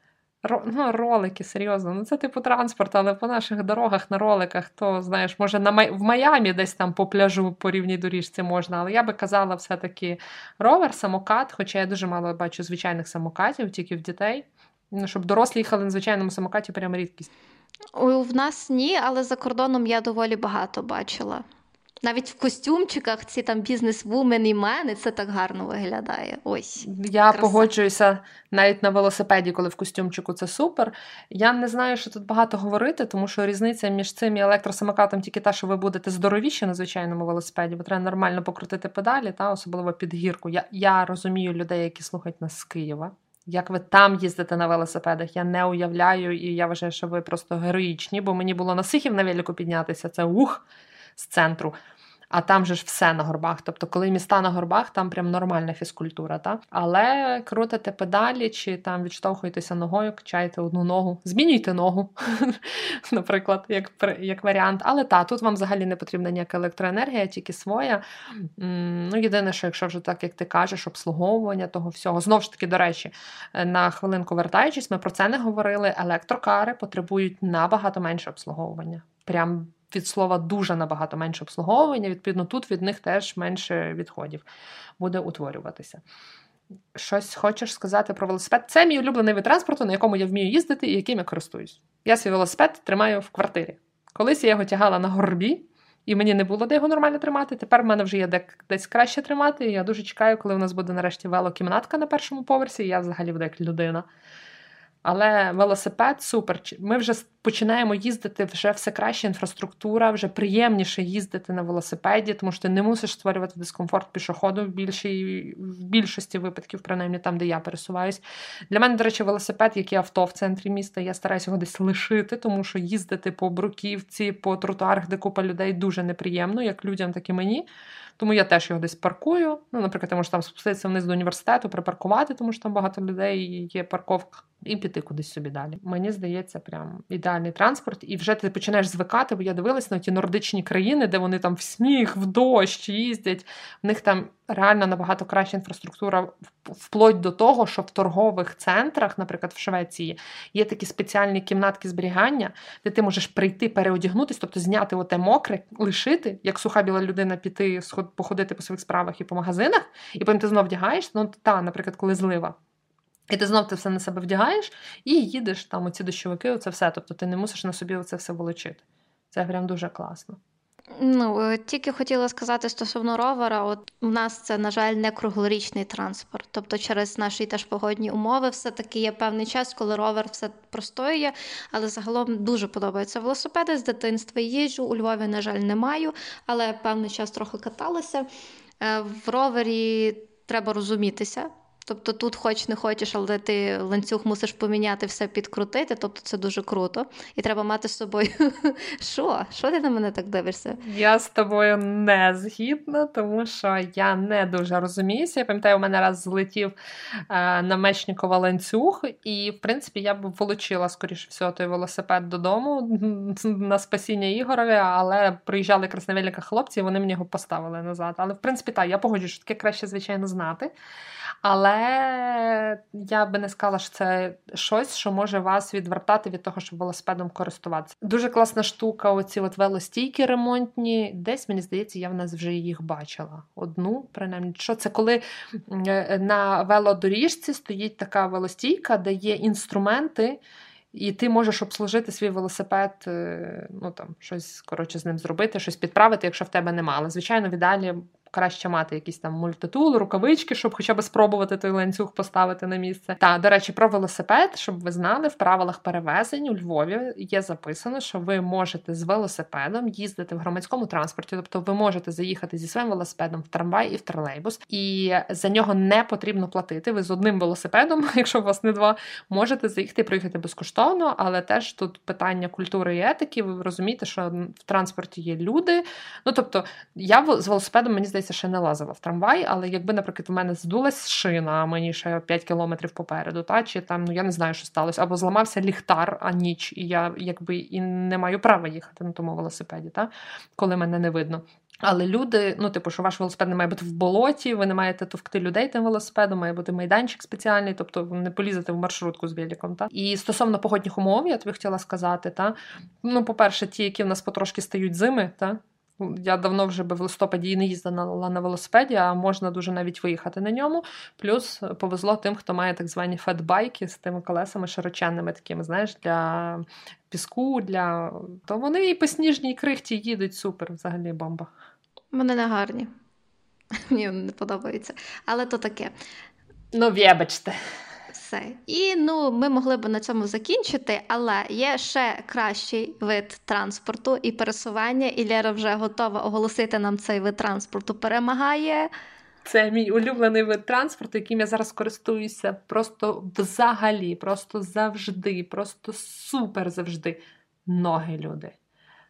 Ну, ролики, серйозно. Ну, це типу транспорт, але по наших дорогах на роликах, то знаєш, може на в Майамі десь там по пляжу по рівній доріжці можна. Але я би казала, все-таки ровер, самокат, хоча я дуже мало бачу звичайних самокатів, тільки в дітей. Ну, Щоб дорослі їхали на звичайному самокаті, прям рідкість. В нас ні, але за кордоном я доволі багато бачила. Навіть в костюмчиках ці там бізнес-вумен і мени, це так гарно виглядає. Ось. Я краса. погоджуюся навіть на велосипеді, коли в костюмчику це супер. Я не знаю, що тут багато говорити, тому що різниця між цим і електросамокатом тільки та, що ви будете здоровіші на звичайному велосипеді, бо треба нормально покрутити педалі, та особливо під гірку. Я, Я розумію людей, які слухають нас з Києва. Як ви там їздите на велосипедах, я не уявляю, і я вважаю, що ви просто героїчні, бо мені було на Сихів на велику піднятися. Це ух з центру а там же ж все на горбах. Тобто, коли міста на горбах, там прям нормальна фізкультура. Та? Але крутите педалі чи там відштовхуєтеся ногою, качаєте одну ногу, змінюйте ногу, (laughs) наприклад, як як варіант. Але та, тут вам взагалі не потрібна ніяка електроенергія, тільки своя. Ну, Єдине, що якщо вже так, як ти кажеш, обслуговування того всього. Знову ж таки, до речі, на хвилинку вертаючись, ми про це не говорили. Електрокари потребують набагато менше обслуговування. Прям від слова дуже набагато менше обслуговування, відповідно, тут від них теж менше відходів буде утворюватися. Щось хочеш сказати про велосипед? Це мій улюблений вид транспорту, на якому я вмію їздити і яким я користуюсь. Я свій велосипед тримаю в квартирі. Колись я його тягала на горбі, і мені не було де його нормально тримати. Тепер в мене вже є де десь краще тримати. І я дуже чекаю, коли у нас буде нарешті велокімнатка на першому поверсі, і я взагалі буду як людина. Але велосипед супер. Ми вже починаємо їздити вже все краще інфраструктура, вже приємніше їздити на велосипеді, тому що ти не мусиш створювати дискомфорт пішоходу в більшій, в більшості випадків, принаймні там, де я пересуваюсь. Для мене, до речі, велосипед, як і авто в центрі міста, я стараюся його десь лишити, тому що їздити по бруківці, по тротуарах, де купа людей, дуже неприємно, як людям, так і мені. Тому я теж його десь паркую. Ну, наприклад, я можу там спуститися вниз до університету, припаркувати, тому що там багато людей є парковка, і піти кудись собі далі. Мені здається, прям ідеальний транспорт. І вже ти починаєш звикати, бо я дивилась на ті нордичні країни, де вони там в сніг, в дощ їздять. В них там реально набагато краща інфраструктура, вплоть до того, що в торгових центрах, наприклад, в Швеції, є такі спеціальні кімнатки зберігання, де ти можеш прийти, переодягнутися, тобто зняти оте мокре, лишити, як суха біла людина, піти походити по своїх справах і по магазинах, і потім ти знов вдягаєш. Ну, та, наприклад, коли злива. І ти знов це все на себе вдягаєш і їдеш там оці дощовики, оце все. Тобто ти не мусиш на собі оце все волочити. Це прям дуже класно. Ну, е, тільки хотіла сказати стосовно ровера, от у нас це, на жаль, не круглорічний транспорт. Тобто, через наші теж погодні умови, все-таки є певний час, коли ровер все простоює, але загалом дуже подобаються велосипеди з дитинства. Їжджу у Львові, на жаль, не маю, але певний час трохи каталася. Е, в ровері треба розумітися Тобто тут хоч не хочеш, але ти ланцюг мусиш поміняти, все підкрутити, тобто це дуже круто. І треба мати з собою. (laughs) Що? Що ти на мене так дивишся? Я з тобою не згідна, тому що я не дуже розуміюся. Я пам'ятаю, у мене раз злетів е, на мечникова ланцюг, і, в принципі, я б волочила, скоріше всього, той велосипед додому на спасіння Ігорові, але приїжджали якраз хлопці, і вони мені його поставили назад. Але, в принципі, так, я погоджу, що таке краще, звичайно, знати. Але я би не сказала, що це щось, що може вас відвертати від того, щоб велосипедом користуватися. Дуже класна штука, оці от велостійки ремонтні. Десь, мені здається, я в нас вже їх бачила. Одну, принаймні. Що це коли е, на велодоріжці стоїть така велостійка, де є інструменти. І ти можеш обслужити свій велосипед, е, ну там щось коротше з ним зробити, щось підправити, якщо в тебе немає. Але, звичайно, в ідеалі краще мати якийсь там мультитул, рукавички, щоб хоча б спробувати той ланцюг поставити на місце. Та, до речі, про велосипед, щоб ви знали, в правилах перевезень у Львові є записано, що ви можете з велосипедом їздити в громадському транспорті, тобто ви можете заїхати зі своїм велосипедом в трамвай і в тролейбус, і за нього не потрібно платити. Ви з одним велосипедом, (laughs) якщо у вас не два, можете заїхати і проїхати безкоштовно, але теж тут питання культури і етики. Ви розумієте, що в транспорті є люди. Ну тобто, я з велосипедом мені здається здається, ще не лазила в трамвай, але якби, наприклад, у мене здулась шина, а мені ще 5 кілометрів попереду, та чи там ну я не знаю, що сталося, або зламався ліхтар, а ніч, і я якби і не маю права їхати на тому велосипеді, та коли мене не видно. Але люди, ну, типу, що ваш велосипед не має бути в болоті, ви не маєте товкти людей тим велосипедом, має бути майданчик спеціальний, тобто не полізете в маршрутку з великом. Та? І стосовно погодних умов, я тобі хотіла сказати, та? ну, по-перше, ті, які в нас потрошки стають зими, та? Я давно вже би в листопаді не їздила на велосипеді, а можна дуже навіть виїхати на ньому. Плюс повезло тим, хто має так звані фетбайки з тими колесами широченними, такими, знаєш, для піску, для то вони і по сніжній крихті їдуть супер, взагалі бомба. Вони не гарні. (laughs) Мені не подобається. Але то таке. Ну, вибачте все. І ну, ми могли б на цьому закінчити, але є ще кращий вид транспорту і пересування, і Лера вже готова оголосити нам цей вид транспорту. Перемагає. Це мій улюблений вид транспорту, яким я зараз користуюся просто взагалі, просто завжди, просто супер завжди. Ноги люди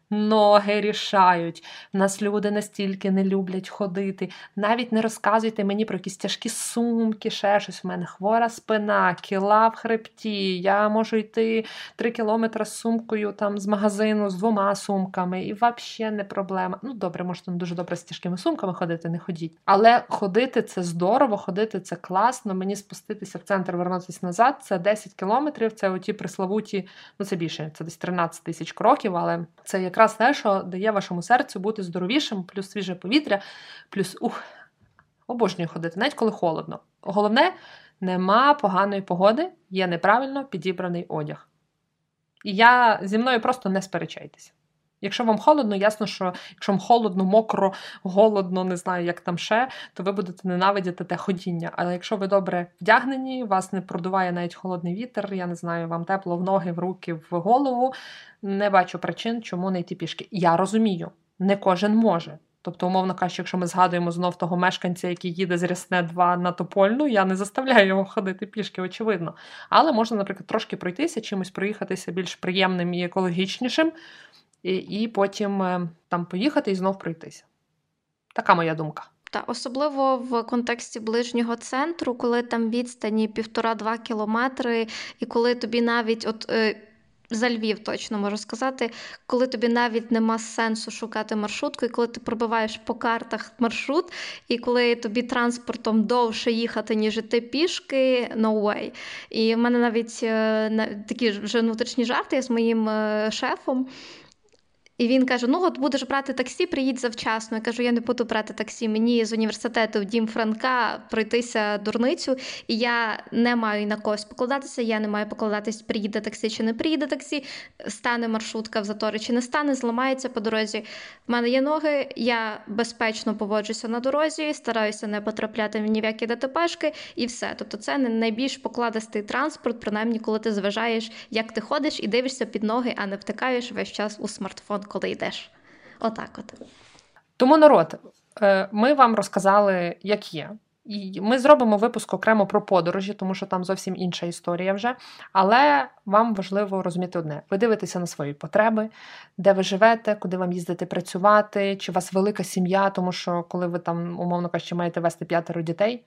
ноги рішають. Нас люди настільки не люблять ходити. Навіть не розказуйте мені про якісь тяжкі сумки, ще щось. У мене хвора спина, кіла в хребті. Я можу йти три кілометри з сумкою там з магазину з двома сумками, і взагалі не проблема. Ну, добре, можете не дуже добре з тяжкими сумками ходити, не ходіть. Але ходити це здорово, ходити це класно. Мені спуститися в центр, вернутися назад. Це 10 кілометрів. Це оті приславуті, ну це більше, це десь 13 тисяч кроків, але це як якраз те, що дає вашому серцю бути здоровішим, плюс свіже повітря, плюс ух, обожнюю ходити, навіть коли холодно. Головне, нема поганої погоди, є неправильно підібраний одяг. І я зі мною просто не сперечайтеся. Якщо вам холодно, ясно, що якщо вам холодно, мокро, голодно, не знаю, як там ще, то ви будете ненавидіти те ходіння. Але якщо ви добре вдягнені, вас не продуває навіть холодний вітер, я не знаю, вам тепло в ноги, в руки, в голову, не бачу причин, чому не йти пішки. Я розумію, не кожен може. Тобто, умовно кажучи, якщо ми згадуємо знов того мешканця, який їде з Рясне 2 на Топольну, я не заставляю його ходити пішки, очевидно. Але можна, наприклад, трошки пройтися, чимось проїхатися більш приємним і екологічнішим і, потім е, там поїхати і знов пройтися. Така моя думка. Та особливо в контексті ближнього центру, коли там відстані півтора-два кілометри, і коли тобі навіть от. Е, за Львів точно можу сказати, коли тобі навіть нема сенсу шукати маршрутку, і коли ти пробиваєш по картах маршрут, і коли тобі транспортом довше їхати, ніж ти пішки, no way. І в мене навіть е, такі вже внутрішні жарти я з моїм шефом. І він каже: Ну, от будеш брати таксі, приїдь завчасно. Я кажу, я не буду брати таксі. Мені з університету в Дім Франка пройтися дурницю, і я не маю на когось покладатися. Я не маю покладатись, приїде таксі чи не приїде таксі, стане маршрутка в заторі чи не стане, зламається по дорозі. В мене є ноги, я безпечно поводжуся на дорозі, стараюся не потрапляти ні в які ДТПшки, і все. Тобто, це не найбільш покладистий транспорт, принаймні, коли ти зважаєш, як ти ходиш і дивишся під ноги, а не втикаєш весь час у смартфон коли йдеш. Отак от. Тому народ, е, ми вам розказали, як є. І Ми зробимо випуск окремо про подорожі, тому що там зовсім інша історія вже. Але вам важливо розуміти одне: ви дивитеся на свої потреби, де ви живете, куди вам їздити працювати, чи у вас велика сім'я, тому що коли ви там, умовно кажучи, маєте вести п'ятеро дітей.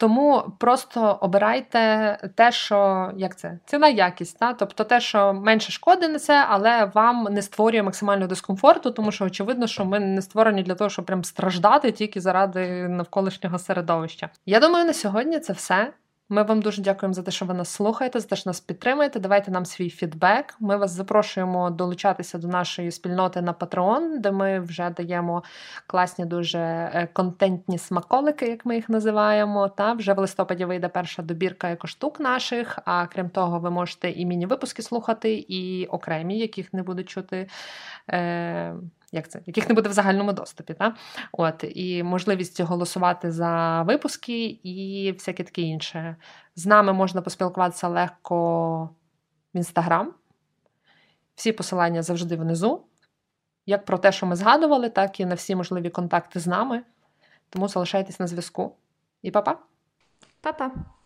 Тому просто обирайте те, що як це ціна якість, та? тобто те, що менше шкоди несе, але вам не створює максимального дискомфорту, тому що очевидно, що ми не створені для того, щоб прям страждати тільки заради навколишнього середовища. Я думаю, на сьогодні це все. Ми вам дуже дякуємо за те, що ви нас слухаєте, за те, що нас підтримуєте. Давайте нам свій фідбек. Ми вас запрошуємо долучатися до нашої спільноти на Patreon, де ми вже даємо класні, дуже е, контентні смаколики, як ми їх називаємо. Та вже в листопаді вийде перша добірка екоштук наших. А крім того, ви можете і міні-випуски слухати, і окремі, яких не будуть чути. Е- як це, яких не буде в загальному доступі. Та? От, І можливість голосувати за випуски і всяке таке інше. З нами можна поспілкуватися легко в інстаграм. Всі посилання завжди внизу. Як про те, що ми згадували, так і на всі можливі контакти з нами. Тому залишайтесь на зв'язку. І па-па! Па-па!